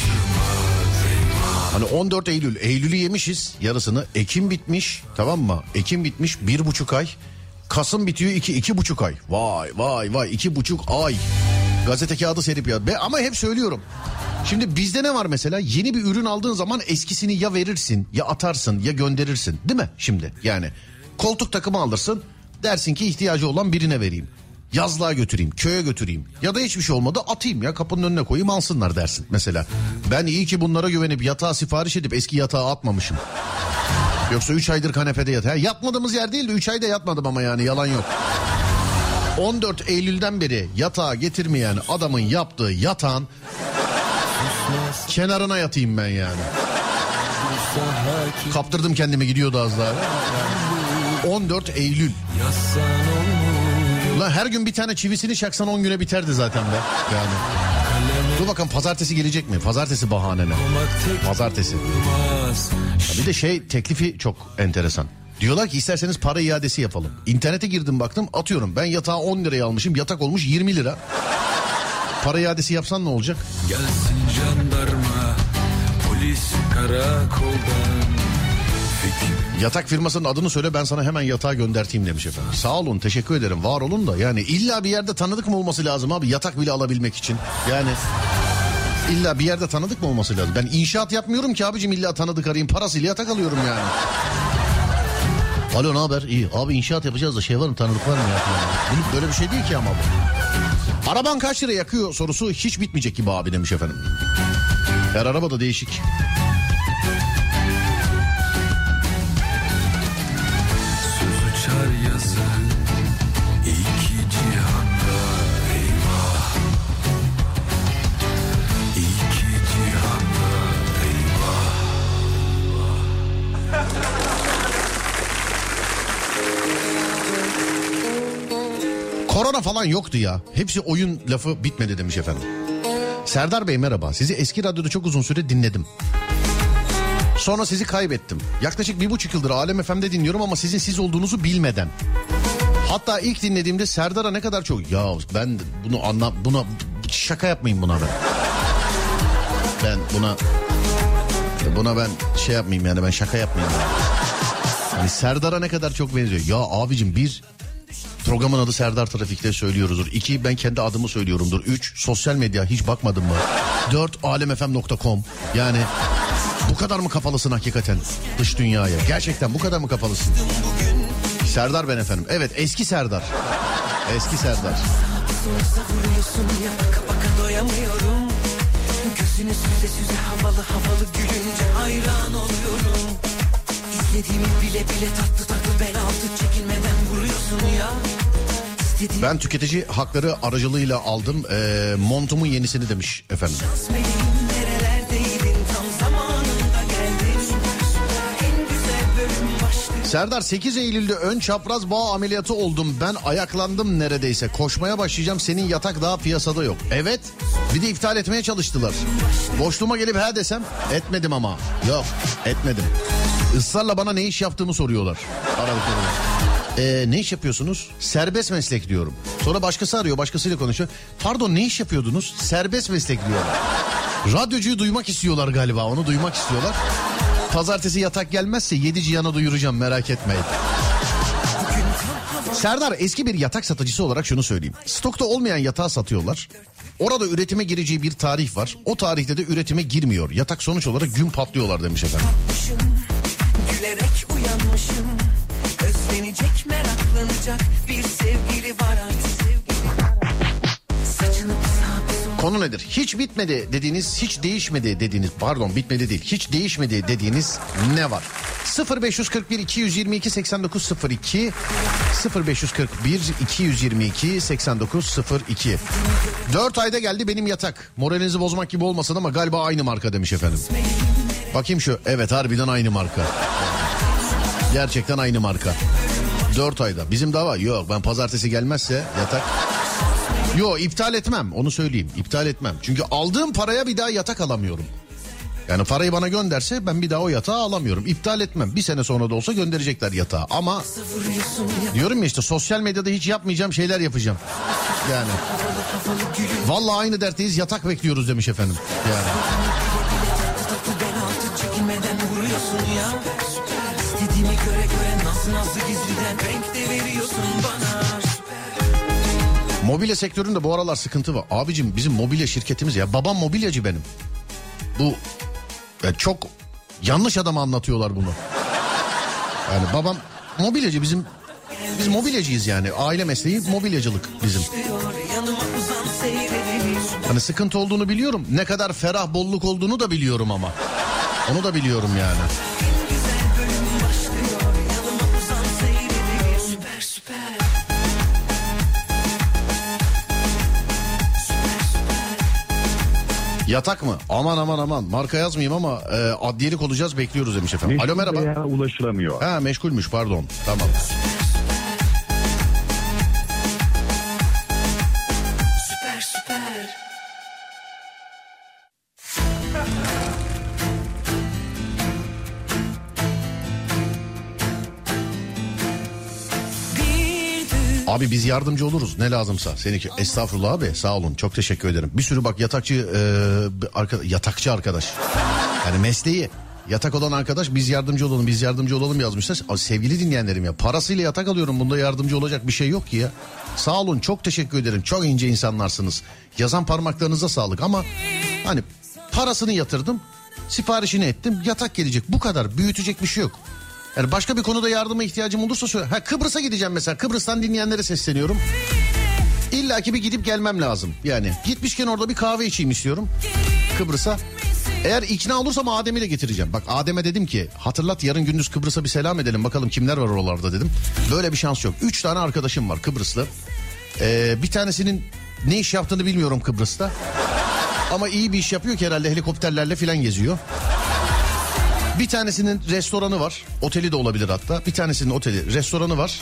Hani 14 Eylül, Eylül'ü yemişiz yarısını. Ekim bitmiş tamam mı? Ekim bitmiş bir buçuk ay. Kasım bitiyor iki, iki buçuk ay. Vay vay vay iki buçuk ay. Gazete kağıdı serip ya. Be, ama hep söylüyorum. Şimdi bizde ne var mesela? Yeni bir ürün aldığın zaman eskisini ya verirsin ya atarsın ya gönderirsin. Değil mi şimdi? Yani koltuk takımı alırsın. Dersin ki ihtiyacı olan birine vereyim. Yazlığa götüreyim, köye götüreyim. Ya da hiçbir şey olmadı atayım ya kapının önüne koyayım alsınlar dersin mesela. Ben iyi ki bunlara güvenip yatağa sipariş edip eski yatağa atmamışım. Yoksa 3 aydır kanepede yat. Ha, yatmadığımız yer değil de 3 ayda yatmadım ama yani yalan yok. 14 Eylül'den beri yatağa getirmeyen adamın yaptığı yatağın kenarına yatayım ben yani. Kaptırdım kendimi gidiyordu az daha. 14 Eylül. Ulan her gün bir tane çivisini çaksan 10 güne biterdi zaten be. Yani. Dur bakalım pazartesi gelecek mi? Pazartesi bahane ne? Pazartesi. Ya bir de şey teklifi çok enteresan. Diyorlar ki isterseniz para iadesi yapalım. İnternete girdim baktım atıyorum ben yatağı 10 liraya almışım yatak olmuş 20 lira. Para iadesi yapsan ne olacak? Gelsin jandarma Polis karakoldan Yatak firmasının adını söyle ben sana hemen yatağı gönderteyim demiş efendim. Sağ olun teşekkür ederim var olun da yani illa bir yerde tanıdık mı olması lazım abi yatak bile alabilmek için. Yani illa bir yerde tanıdık mı olması lazım. Ben inşaat yapmıyorum ki abicim illa tanıdık arayayım parasıyla yatak alıyorum yani. Alo ne haber? İyi. Abi inşaat yapacağız da şey var mı tanıdık var mı. Bunu böyle bir şey değil ki ama bu. Araban kaç lira yakıyor sorusu hiç bitmeyecek gibi abi demiş efendim. Her araba da değişik. Falan yoktu ya. Hepsi oyun lafı bitmedi demiş efendim. Serdar Bey merhaba. Sizi eski radyoda çok uzun süre dinledim. Sonra sizi kaybettim. Yaklaşık bir buçuk yıldır Alem FM'de dinliyorum ama sizin siz olduğunuzu bilmeden. Hatta ilk dinlediğimde Serdar'a ne kadar çok... Ya ben bunu anla... Buna şaka yapmayın buna ben. Ben buna... Buna ben şey yapmayayım yani ben şaka yapmayayım. Yani Serdar'a ne kadar çok benziyor. Ya abicim bir Programın adı Serdar Trafik'te söylüyoruzdur. İki ben kendi adımı söylüyorumdur. Üç sosyal medya hiç bakmadım mı? Dört alemfm.com yani bu kadar mı kapalısın hakikaten dış dünyaya? Gerçekten bu kadar mı kapalısın? Serdar ben efendim. Evet eski Serdar. Eski Serdar. Gözünü süze süze havalı havalı gülünce hayran oluyorum İstediğimi bile bile tatlı tatlı bel altı çekilmeden Ben tüketici hakları aracılığıyla aldım. Ee, montumun yenisini demiş efendim. Serdar 8 Eylül'de ön çapraz bağ ameliyatı oldum. Ben ayaklandım neredeyse. Koşmaya başlayacağım. Senin yatak daha piyasada yok. Evet. Bir de iptal etmeye çalıştılar. Boşluğuma gelip he desem etmedim ama. Yok etmedim. Israrla bana ne iş yaptığımı soruyorlar. Aradıklarında. Ee, ne iş yapıyorsunuz? Serbest meslek diyorum. Sonra başkası arıyor başkasıyla konuşuyor. Pardon ne iş yapıyordunuz? Serbest meslek diyorlar. Radyocuyu duymak istiyorlar galiba onu duymak istiyorlar. Pazartesi yatak gelmezse yedi cihana duyuracağım merak etmeyin. Serdar eski bir yatak satıcısı olarak şunu söyleyeyim. Stokta olmayan yatağı satıyorlar. Orada üretime gireceği bir tarih var. O tarihte de üretime girmiyor. Yatak sonuç olarak gün patlıyorlar demiş efendim. Konu nedir? Hiç bitmedi dediğiniz, hiç değişmedi dediğiniz, pardon bitmedi değil, hiç değişmedi dediğiniz ne var? 0541 222 8902 0541 222 8902 4 ayda geldi benim yatak. Moralinizi bozmak gibi olmasın ama galiba aynı marka demiş efendim. Bakayım şu. Evet harbiden aynı marka. Gerçekten aynı marka. 4 ayda. Bizim dava yok. Ben pazartesi gelmezse yatak Yo iptal etmem onu söyleyeyim iptal etmem. Çünkü aldığım paraya bir daha yatak alamıyorum. Yani parayı bana gönderse ben bir daha o yatağı alamıyorum. İptal etmem. Bir sene sonra da olsa gönderecekler yatağı. Ama diyorum ya işte sosyal medyada hiç yapmayacağım şeyler yapacağım. Yani. Vallahi aynı dertteyiz yatak bekliyoruz demiş efendim. Yani. İstediğimi göre göre nasıl nasıl gizliden renk de veriyorsun bana Mobilya sektöründe bu aralar sıkıntı var. Abicim bizim mobilya şirketimiz ya. Babam mobilyacı benim. Bu ya çok yanlış adama anlatıyorlar bunu. Yani babam mobilyacı bizim biz mobilyacıyız yani. Aile mesleği mobilyacılık bizim. Hani sıkıntı olduğunu biliyorum. Ne kadar ferah bolluk olduğunu da biliyorum ama. Onu da biliyorum yani. Yatak mı? Aman aman aman. Marka yazmayayım ama e, adliyelik olacağız bekliyoruz demiş efendim. Alo merhaba. Veya ulaşılamıyor. Ha meşgulmüş pardon. Tamam. Abi biz yardımcı oluruz ne lazımsa. Seninki estağfurullah abi sağ olun çok teşekkür ederim. Bir sürü bak yatakçı e, arka- yatakçı arkadaş. Yani mesleği yatak olan arkadaş biz yardımcı olalım biz yardımcı olalım yazmışlar. Abi sevgili dinleyenlerim ya parasıyla yatak alıyorum bunda yardımcı olacak bir şey yok ki ya. Sağ olun çok teşekkür ederim çok ince insanlarsınız. Yazan parmaklarınıza sağlık ama hani parasını yatırdım siparişini ettim yatak gelecek bu kadar büyütecek bir şey yok. Yani başka bir konuda yardıma ihtiyacım olursa söyle. Ha Kıbrıs'a gideceğim mesela. Kıbrıs'tan dinleyenlere sesleniyorum. İlla ki bir gidip gelmem lazım. Yani gitmişken orada bir kahve içeyim istiyorum. Kıbrıs'a. Eğer ikna olursam Adem'i de getireceğim. Bak Adem'e dedim ki hatırlat yarın gündüz Kıbrıs'a bir selam edelim bakalım kimler var oralarda dedim. Böyle bir şans yok. Üç tane arkadaşım var Kıbrıslı. Ee, bir tanesinin ne iş yaptığını bilmiyorum Kıbrıs'ta. Ama iyi bir iş yapıyor ki herhalde helikopterlerle filan geziyor. Bir tanesinin restoranı var. Oteli de olabilir hatta. Bir tanesinin oteli, restoranı var.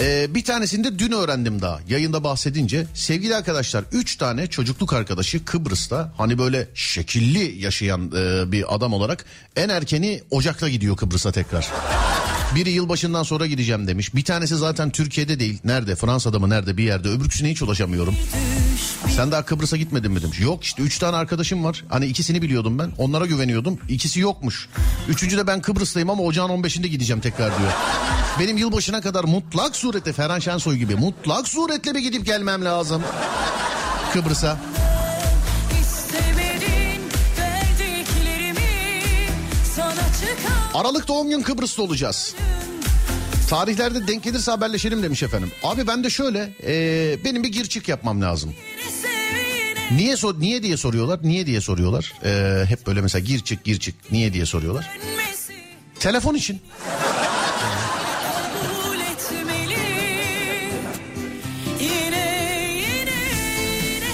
Ee, bir tanesini de dün öğrendim daha. Yayında bahsedince. Sevgili arkadaşlar 3 tane çocukluk arkadaşı Kıbrıs'ta hani böyle şekilli yaşayan e, bir adam olarak en erkeni Ocak'ta gidiyor Kıbrıs'a tekrar. Biri yılbaşından sonra gideceğim demiş. Bir tanesi zaten Türkiye'de değil. Nerede? Fransa'da mı nerede bir yerde. Öbürküsüne hiç ulaşamıyorum. Sen daha Kıbrıs'a gitmedin mi demiş. Yok işte üç tane arkadaşım var. Hani ikisini biliyordum ben. Onlara güveniyordum. İkisi yokmuş. Üçüncü de ben Kıbrıs'tayım ama ocağın 15'inde gideceğim tekrar diyor. Benim yılbaşına kadar mutlak surette Ferhan Şensoy gibi mutlak suretle bir gidip gelmem lazım. Kıbrıs'a. Çıkar. Aralık doğum gün Kıbrıs'ta olacağız. Tarihlerde denk gelirse haberleşelim demiş efendim. Abi ben de şöyle e, benim bir gir çık yapmam lazım. Niye sor niye diye soruyorlar? Niye diye soruyorlar? E, hep böyle mesela gir çık gir çık niye diye soruyorlar. Telefon için.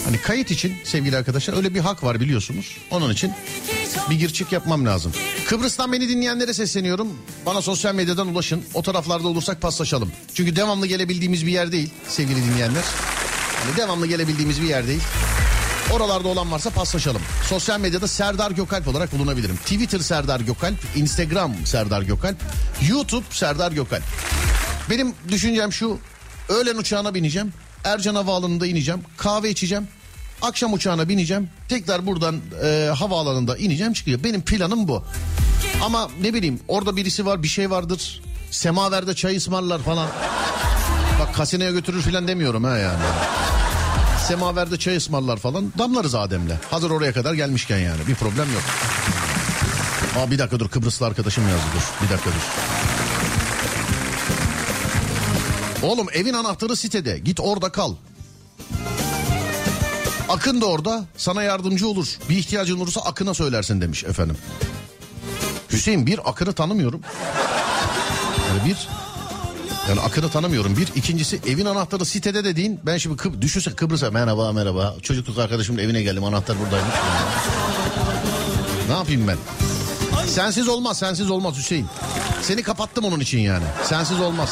Hani kayıt için sevgili arkadaşlar öyle bir hak var biliyorsunuz. Onun için bir gir çık yapmam lazım. Kıbrıs'tan beni dinleyenlere sesleniyorum. Bana sosyal medyadan ulaşın. O taraflarda olursak paslaşalım. Çünkü devamlı gelebildiğimiz bir yer değil sevgili dinleyenler. Hani devamlı gelebildiğimiz bir yer değil. Oralarda olan varsa paslaşalım. Sosyal medyada Serdar Gökalp olarak bulunabilirim. Twitter Serdar Gökalp, Instagram Serdar Gökalp, YouTube Serdar Gökalp. Benim düşüncem şu. Öğlen uçağına bineceğim. Ercan Havaalanı'nda ineceğim. Kahve içeceğim. Akşam uçağına bineceğim. Tekrar buradan e, havaalanında ineceğim çıkıyor. Benim planım bu. Ama ne bileyim orada birisi var bir şey vardır. Semaverde çay ısmarlar falan. Bak kasinoya götürür falan demiyorum ha yani. Semaverde çay ısmarlar falan damlarız Adem'le. Hazır oraya kadar gelmişken yani bir problem yok. Aa bir dakika dur Kıbrıslı arkadaşım yazdı dur. Bir dakika dur. Oğlum evin anahtarı sitede. Git orada kal. Akın da orada sana yardımcı olur. Bir ihtiyacın olursa Akın'a söylersin demiş efendim. Hüseyin bir Akın'ı tanımıyorum. Yani bir yani Akın'ı tanımıyorum bir. İkincisi evin anahtarı sitede dediğin ben şimdi Kıb düşünse Kıbrıs'a merhaba merhaba. Çocukluk arkadaşımın evine geldim anahtar buradaymış. ne yapayım ben? Sensiz olmaz sensiz olmaz Hüseyin. Seni kapattım onun için yani. Sensiz olmaz.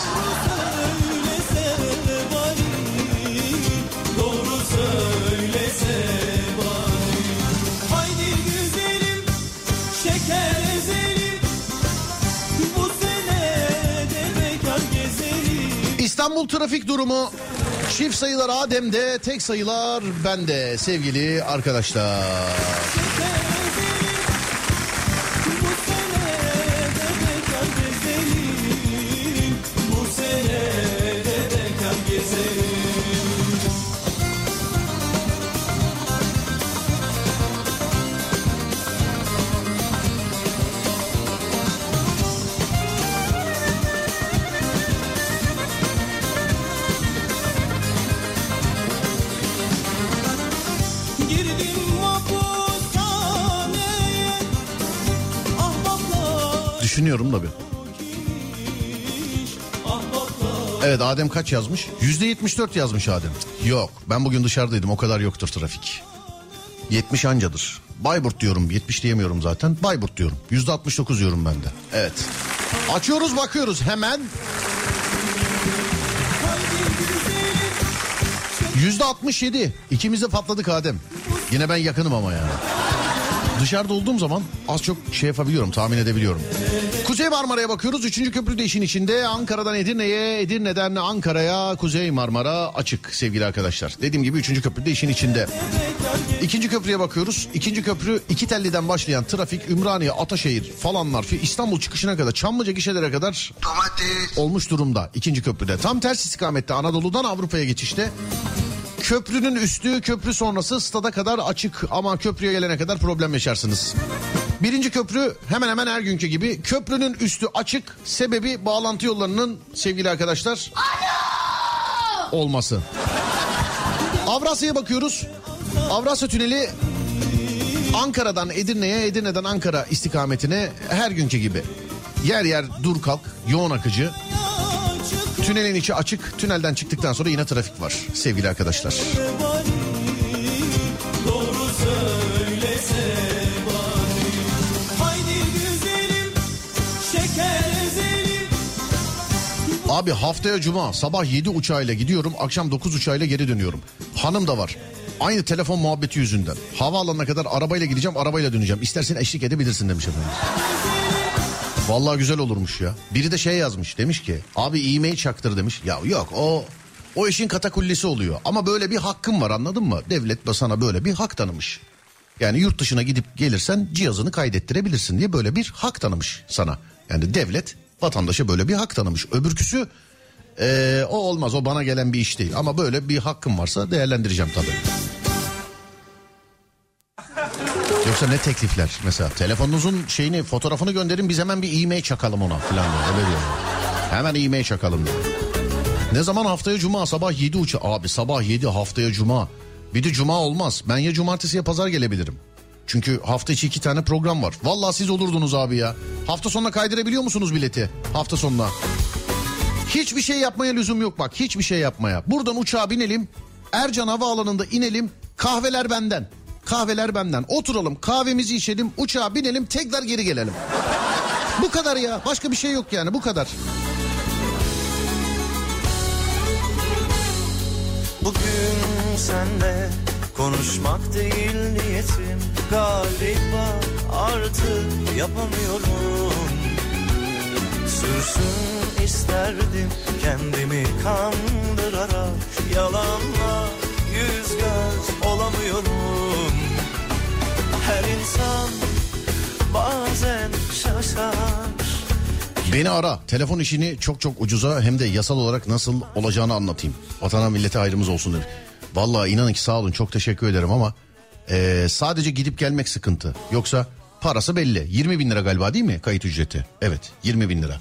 Trafik durumu çift sayılar Adem'de tek sayılar bende sevgili arkadaşlar. Düşünüyorum da bir. Evet Adem kaç yazmış? Yüzde 74 yazmış Adem. Yok ben bugün dışarıdaydım o kadar yoktur trafik. 70 ancadır. Bayburt diyorum 70 diyemiyorum zaten. Bayburt diyorum. Yüzde 69 diyorum ben de. Evet. Açıyoruz bakıyoruz hemen. Yüzde 67. İkimiz de patladık Adem. Yine ben yakınım ama yani. Dışarıda olduğum zaman az çok şey yapabiliyorum tahmin edebiliyorum. Kuzey Marmara'ya bakıyoruz. Üçüncü köprü de işin içinde. Ankara'dan Edirne'ye, Edirne'den Ankara'ya Kuzey Marmara açık sevgili arkadaşlar. Dediğim gibi üçüncü köprü de işin içinde. İkinci köprüye bakıyoruz. İkinci köprü iki telliden başlayan trafik Ümraniye, Ataşehir falanlar İstanbul çıkışına kadar Çamlıca gişelere kadar olmuş durumda. İkinci köprüde. Tam ters istikamette Anadolu'dan Avrupa'ya geçişte. Köprünün üstü köprü sonrası stada kadar açık ama köprüye gelene kadar problem yaşarsınız. Birinci köprü hemen hemen her günkü gibi. Köprünün üstü açık. Sebebi bağlantı yollarının sevgili arkadaşlar olması. Avrasya'ya bakıyoruz. Avrasya Tüneli Ankara'dan Edirne'ye, Edirne'den Ankara istikametine her günkü gibi. Yer yer dur kalk, yoğun akıcı. Tünelin içi açık. Tünelden çıktıktan sonra yine trafik var sevgili arkadaşlar. Abi haftaya cuma sabah 7 uçağıyla gidiyorum akşam 9 uçağıyla geri dönüyorum. Hanım da var. Aynı telefon muhabbeti yüzünden. Havaalanına kadar arabayla gideceğim arabayla döneceğim. İstersen eşlik edebilirsin demiş efendim. Vallahi güzel olurmuş ya. Biri de şey yazmış demiş ki abi e-mail çaktır demiş. Ya yok o o işin katakullesi oluyor. Ama böyle bir hakkın var anladın mı? Devlet sana böyle bir hak tanımış. Yani yurt dışına gidip gelirsen cihazını kaydettirebilirsin diye böyle bir hak tanımış sana. Yani devlet vatandaşa böyle bir hak tanımış. Öbürküsü eee, o olmaz o bana gelen bir iş değil. Ama böyle bir hakkım varsa değerlendireceğim tabii. Yoksa ne teklifler mesela telefonunuzun şeyini fotoğrafını gönderin biz hemen bir e-mail çakalım ona falan. Öyle diyor. Hemen e-mail çakalım diyor. Ne zaman haftaya cuma sabah 7 uça abi sabah 7 haftaya cuma. Bir de cuma olmaz. Ben ya cumartesi ya pazar gelebilirim. Çünkü hafta içi iki tane program var. Vallahi siz olurdunuz abi ya. Hafta sonuna kaydırabiliyor musunuz bileti? Hafta sonuna. Hiçbir şey yapmaya lüzum yok bak. Hiçbir şey yapmaya. Buradan uçağa binelim. Ercan Havaalanı'nda inelim. Kahveler benden. Kahveler benden. Oturalım kahvemizi içelim. Uçağa binelim tekrar geri gelelim. Bu kadar ya. Başka bir şey yok yani bu kadar. Bugün senle konuşmak değil niyetim Galiba artık yapamıyorum Sürsün isterdim kendimi kandırarak Yalanla yüz göz olamıyorum Her insan bazen şaşar Beni ara. Telefon işini çok çok ucuza hem de yasal olarak nasıl olacağını anlatayım. Vatana millete ayrımız olsun dedi. Vallahi inanın ki sağ olun çok teşekkür ederim ama eee, sadece gidip gelmek sıkıntı. Yoksa parası belli. 20 bin lira galiba değil mi kayıt ücreti? Evet 20 bin lira.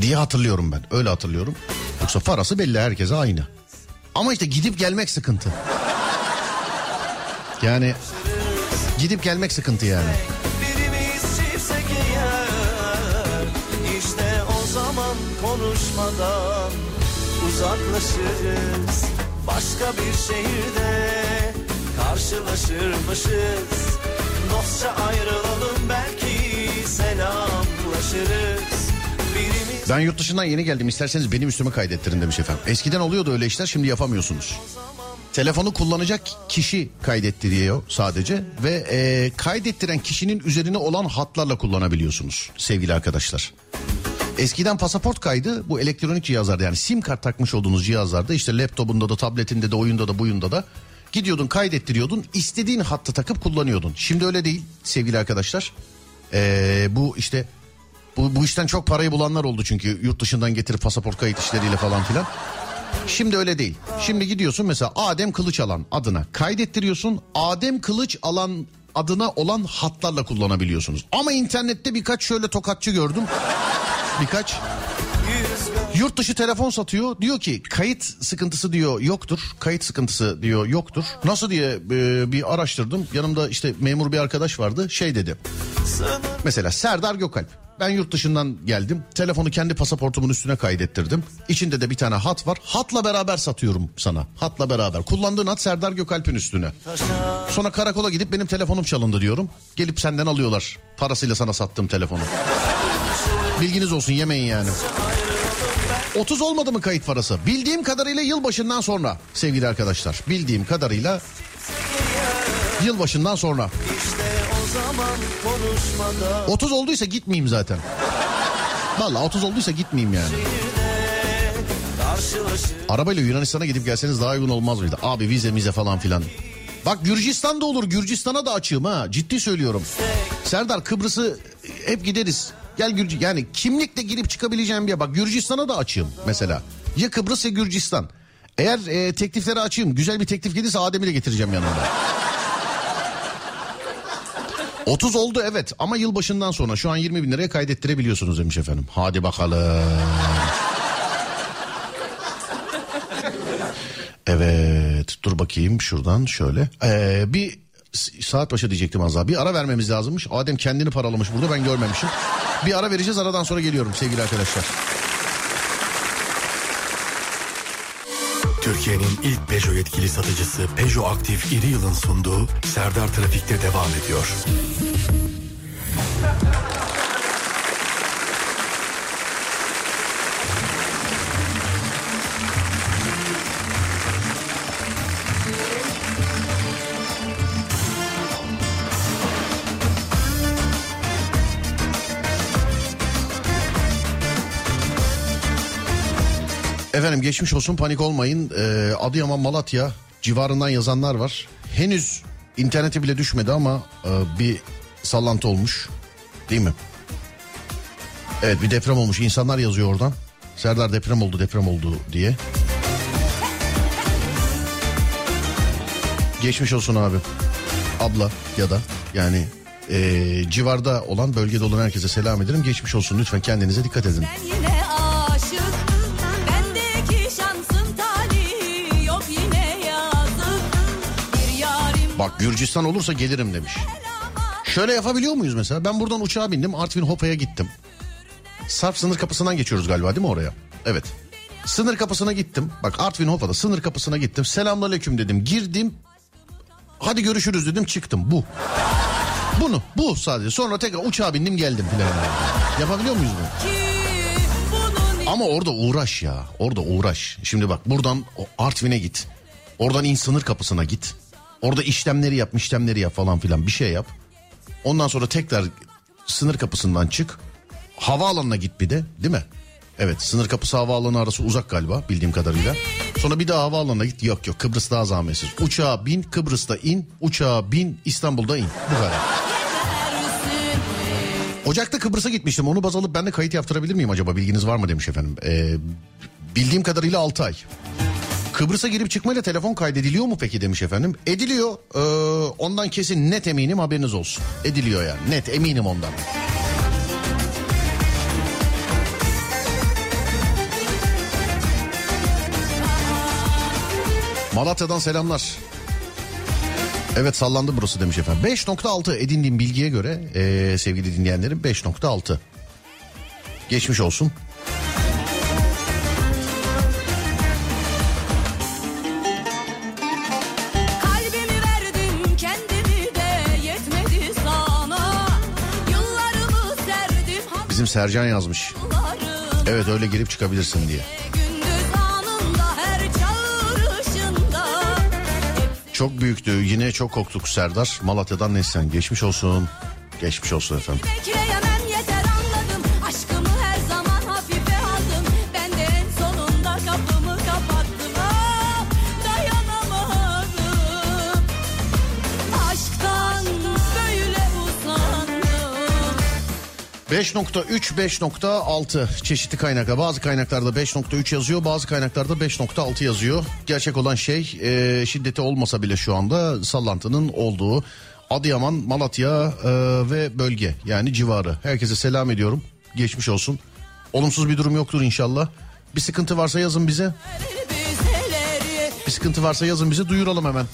Diye hatırlıyorum ben öyle hatırlıyorum. Yoksa parası belli herkese aynı. Ama işte gidip gelmek sıkıntı. Yani gidip gelmek sıkıntı yani. Uzaklaşırız Başka bir şehirde karşılaşırmışız Dostça ayrılalım belki selamlaşırız Birimiz Ben yurt dışından yeni geldim isterseniz benim üstüme kaydettirin demiş efendim. Eskiden oluyordu öyle işler şimdi yapamıyorsunuz. Telefonu kullanacak kişi kaydettiriyor sadece ve e, kaydettiren kişinin üzerine olan hatlarla kullanabiliyorsunuz sevgili arkadaşlar. Eskiden pasaport kaydı bu elektronik cihazlarda yani sim kart takmış olduğunuz cihazlarda işte laptopunda da tabletinde de oyunda da buyunda da gidiyordun kaydettiriyordun istediğin hattı takıp kullanıyordun. Şimdi öyle değil sevgili arkadaşlar. E, bu işte bu, bu işten çok parayı bulanlar oldu çünkü yurt dışından getirip pasaport kayıt işleriyle falan filan. Şimdi öyle değil. Şimdi gidiyorsun mesela Adem Kılıç alan adına kaydettiriyorsun. Adem Kılıç alan adına olan hatlarla kullanabiliyorsunuz. Ama internette birkaç şöyle tokatçı gördüm. Birkaç. Yurt dışı telefon satıyor. Diyor ki kayıt sıkıntısı diyor yoktur. Kayıt sıkıntısı diyor yoktur. Nasıl diye e, bir araştırdım. Yanımda işte memur bir arkadaş vardı. Şey dedi. Mesela Serdar Gökalp. Ben yurt dışından geldim. Telefonu kendi pasaportumun üstüne kaydettirdim. İçinde de bir tane hat var. Hatla beraber satıyorum sana. Hatla beraber. Kullandığın hat Serdar Gökalp'in üstüne. Sonra karakola gidip benim telefonum çalındı diyorum. Gelip senden alıyorlar. Parasıyla sana sattığım telefonu. Bilginiz olsun yemeyin yani. 30 olmadı mı kayıt parası? Bildiğim kadarıyla yılbaşından sonra sevgili arkadaşlar. Bildiğim kadarıyla yılbaşından sonra. zaman konuşmadan 30 olduysa gitmeyeyim zaten. Vallahi 30 olduysa gitmeyeyim yani. Arabayla Yunanistan'a gidip gelseniz daha uygun olmaz mıydı? Abi vize mize falan filan. Bak Gürcistan'da olur. Gürcistan'a da açığım ha. Ciddi söylüyorum. Serdar Kıbrıs'ı hep gideriz. Gel Gürcü yani kimlikle girip çıkabileceğim bir yer. Bak Gürcistan'a da açığım mesela. Ya Kıbrıs ya Gürcistan. Eğer e, teklifleri açayım güzel bir teklif gelirse Adem'i de getireceğim yanımda. 30 oldu evet ama yılbaşından sonra şu an 20 bin liraya kaydettirebiliyorsunuz demiş efendim. Hadi bakalım. Evet dur bakayım şuradan şöyle. Ee, bir saat başı diyecektim az daha. Bir ara vermemiz lazımmış. Adem kendini paralamış burada ben görmemişim. Bir ara vereceğiz aradan sonra geliyorum sevgili arkadaşlar. Türkiye'nin ilk Peugeot yetkili satıcısı Peugeot Aktif İri Yıl'ın sunduğu Serdar Trafik'te devam ediyor. Efendim geçmiş olsun panik olmayın. Ee, Adıyaman Malatya civarından yazanlar var. Henüz internete bile düşmedi ama e, bir sallantı olmuş. Değil mi? Evet bir deprem olmuş. İnsanlar yazıyor oradan. Serdar deprem oldu deprem oldu diye. Geçmiş olsun abi. Abla ya da yani e, civarda olan bölgede olan herkese selam ederim. Geçmiş olsun lütfen kendinize dikkat edin. Ben Bak Gürcistan olursa gelirim demiş. Şöyle yapabiliyor muyuz mesela? Ben buradan uçağa bindim Artvin Hopa'ya gittim. Sarp sınır kapısından geçiyoruz galiba değil mi oraya? Evet. Sınır kapısına gittim. Bak Artvin Hopa'da sınır kapısına gittim. Selamünaleyküm dedim. Girdim. Hadi görüşürüz dedim çıktım. Bu. Bunu bu sadece. Sonra tekrar uçağa bindim geldim. Yapabiliyor muyuz bunu? Ama orada uğraş ya. Orada uğraş. Şimdi bak buradan Artvin'e git. Oradan in sınır kapısına git. Orada işlemleri yap, işlemleri yap falan filan bir şey yap. Ondan sonra tekrar sınır kapısından çık. Havaalanına git bir de değil mi? Evet sınır kapısı havaalanı arası uzak galiba bildiğim kadarıyla. Sonra bir daha havaalanına git. Yok yok Kıbrıs daha zahmetsiz. Uçağa bin Kıbrıs'ta in. Uçağa bin İstanbul'da in. Bu kadar. Ocak'ta Kıbrıs'a gitmiştim. Onu baz alıp ben de kayıt yaptırabilir miyim acaba? Bilginiz var mı demiş efendim. Ee, bildiğim kadarıyla 6 ay. Kıbrıs'a girip çıkmayla telefon kaydediliyor mu peki demiş efendim. Ediliyor. Ee, ondan kesin net eminim haberiniz olsun. Ediliyor yani. Net eminim ondan. Malatya'dan selamlar. Evet sallandı burası demiş efendim. 5.6 edindiğim bilgiye göre ee, sevgili dinleyenlerim 5.6. Geçmiş olsun. Sercan yazmış. Evet öyle girip çıkabilirsin diye. Çok büyüktü yine çok korktuk Serdar. Malatya'dan Neslen geçmiş olsun. Geçmiş olsun efendim. 5.3 5.6 çeşitli kaynaklar. Bazı kaynaklarda 5.3 yazıyor bazı kaynaklarda 5.6 yazıyor. Gerçek olan şey e, şiddeti olmasa bile şu anda sallantının olduğu Adıyaman, Malatya e, ve bölge yani civarı. Herkese selam ediyorum. Geçmiş olsun. Olumsuz bir durum yoktur inşallah. Bir sıkıntı varsa yazın bize. Bir sıkıntı varsa yazın bize duyuralım hemen.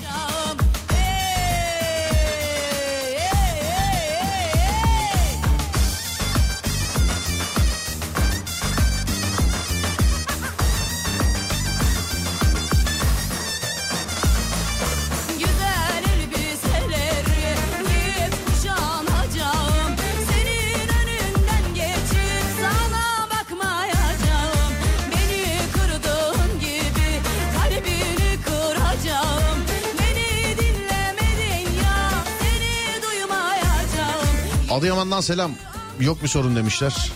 Adıyaman'dan selam. Yok bir sorun demişler.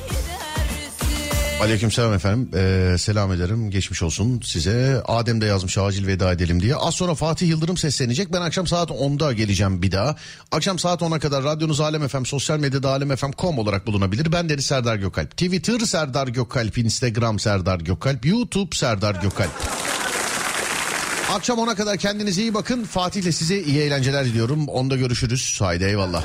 Aleyküm selam efendim. Ee, selam ederim. Geçmiş olsun size. Adem de yazmış acil veda edelim diye. Az sonra Fatih Yıldırım seslenecek. Ben akşam saat 10'da geleceğim bir daha. Akşam saat 10'a kadar radyonuz Alem FM, sosyal medyada alemfm.com olarak bulunabilir. Ben Deniz Serdar Gökalp. Twitter Serdar Gökalp, Instagram Serdar Gökalp, YouTube Serdar Gökalp. Akşam 10'a kadar kendinize iyi bakın. Fatih'le size iyi eğlenceler diliyorum. Onda görüşürüz. Haydi eyvallah.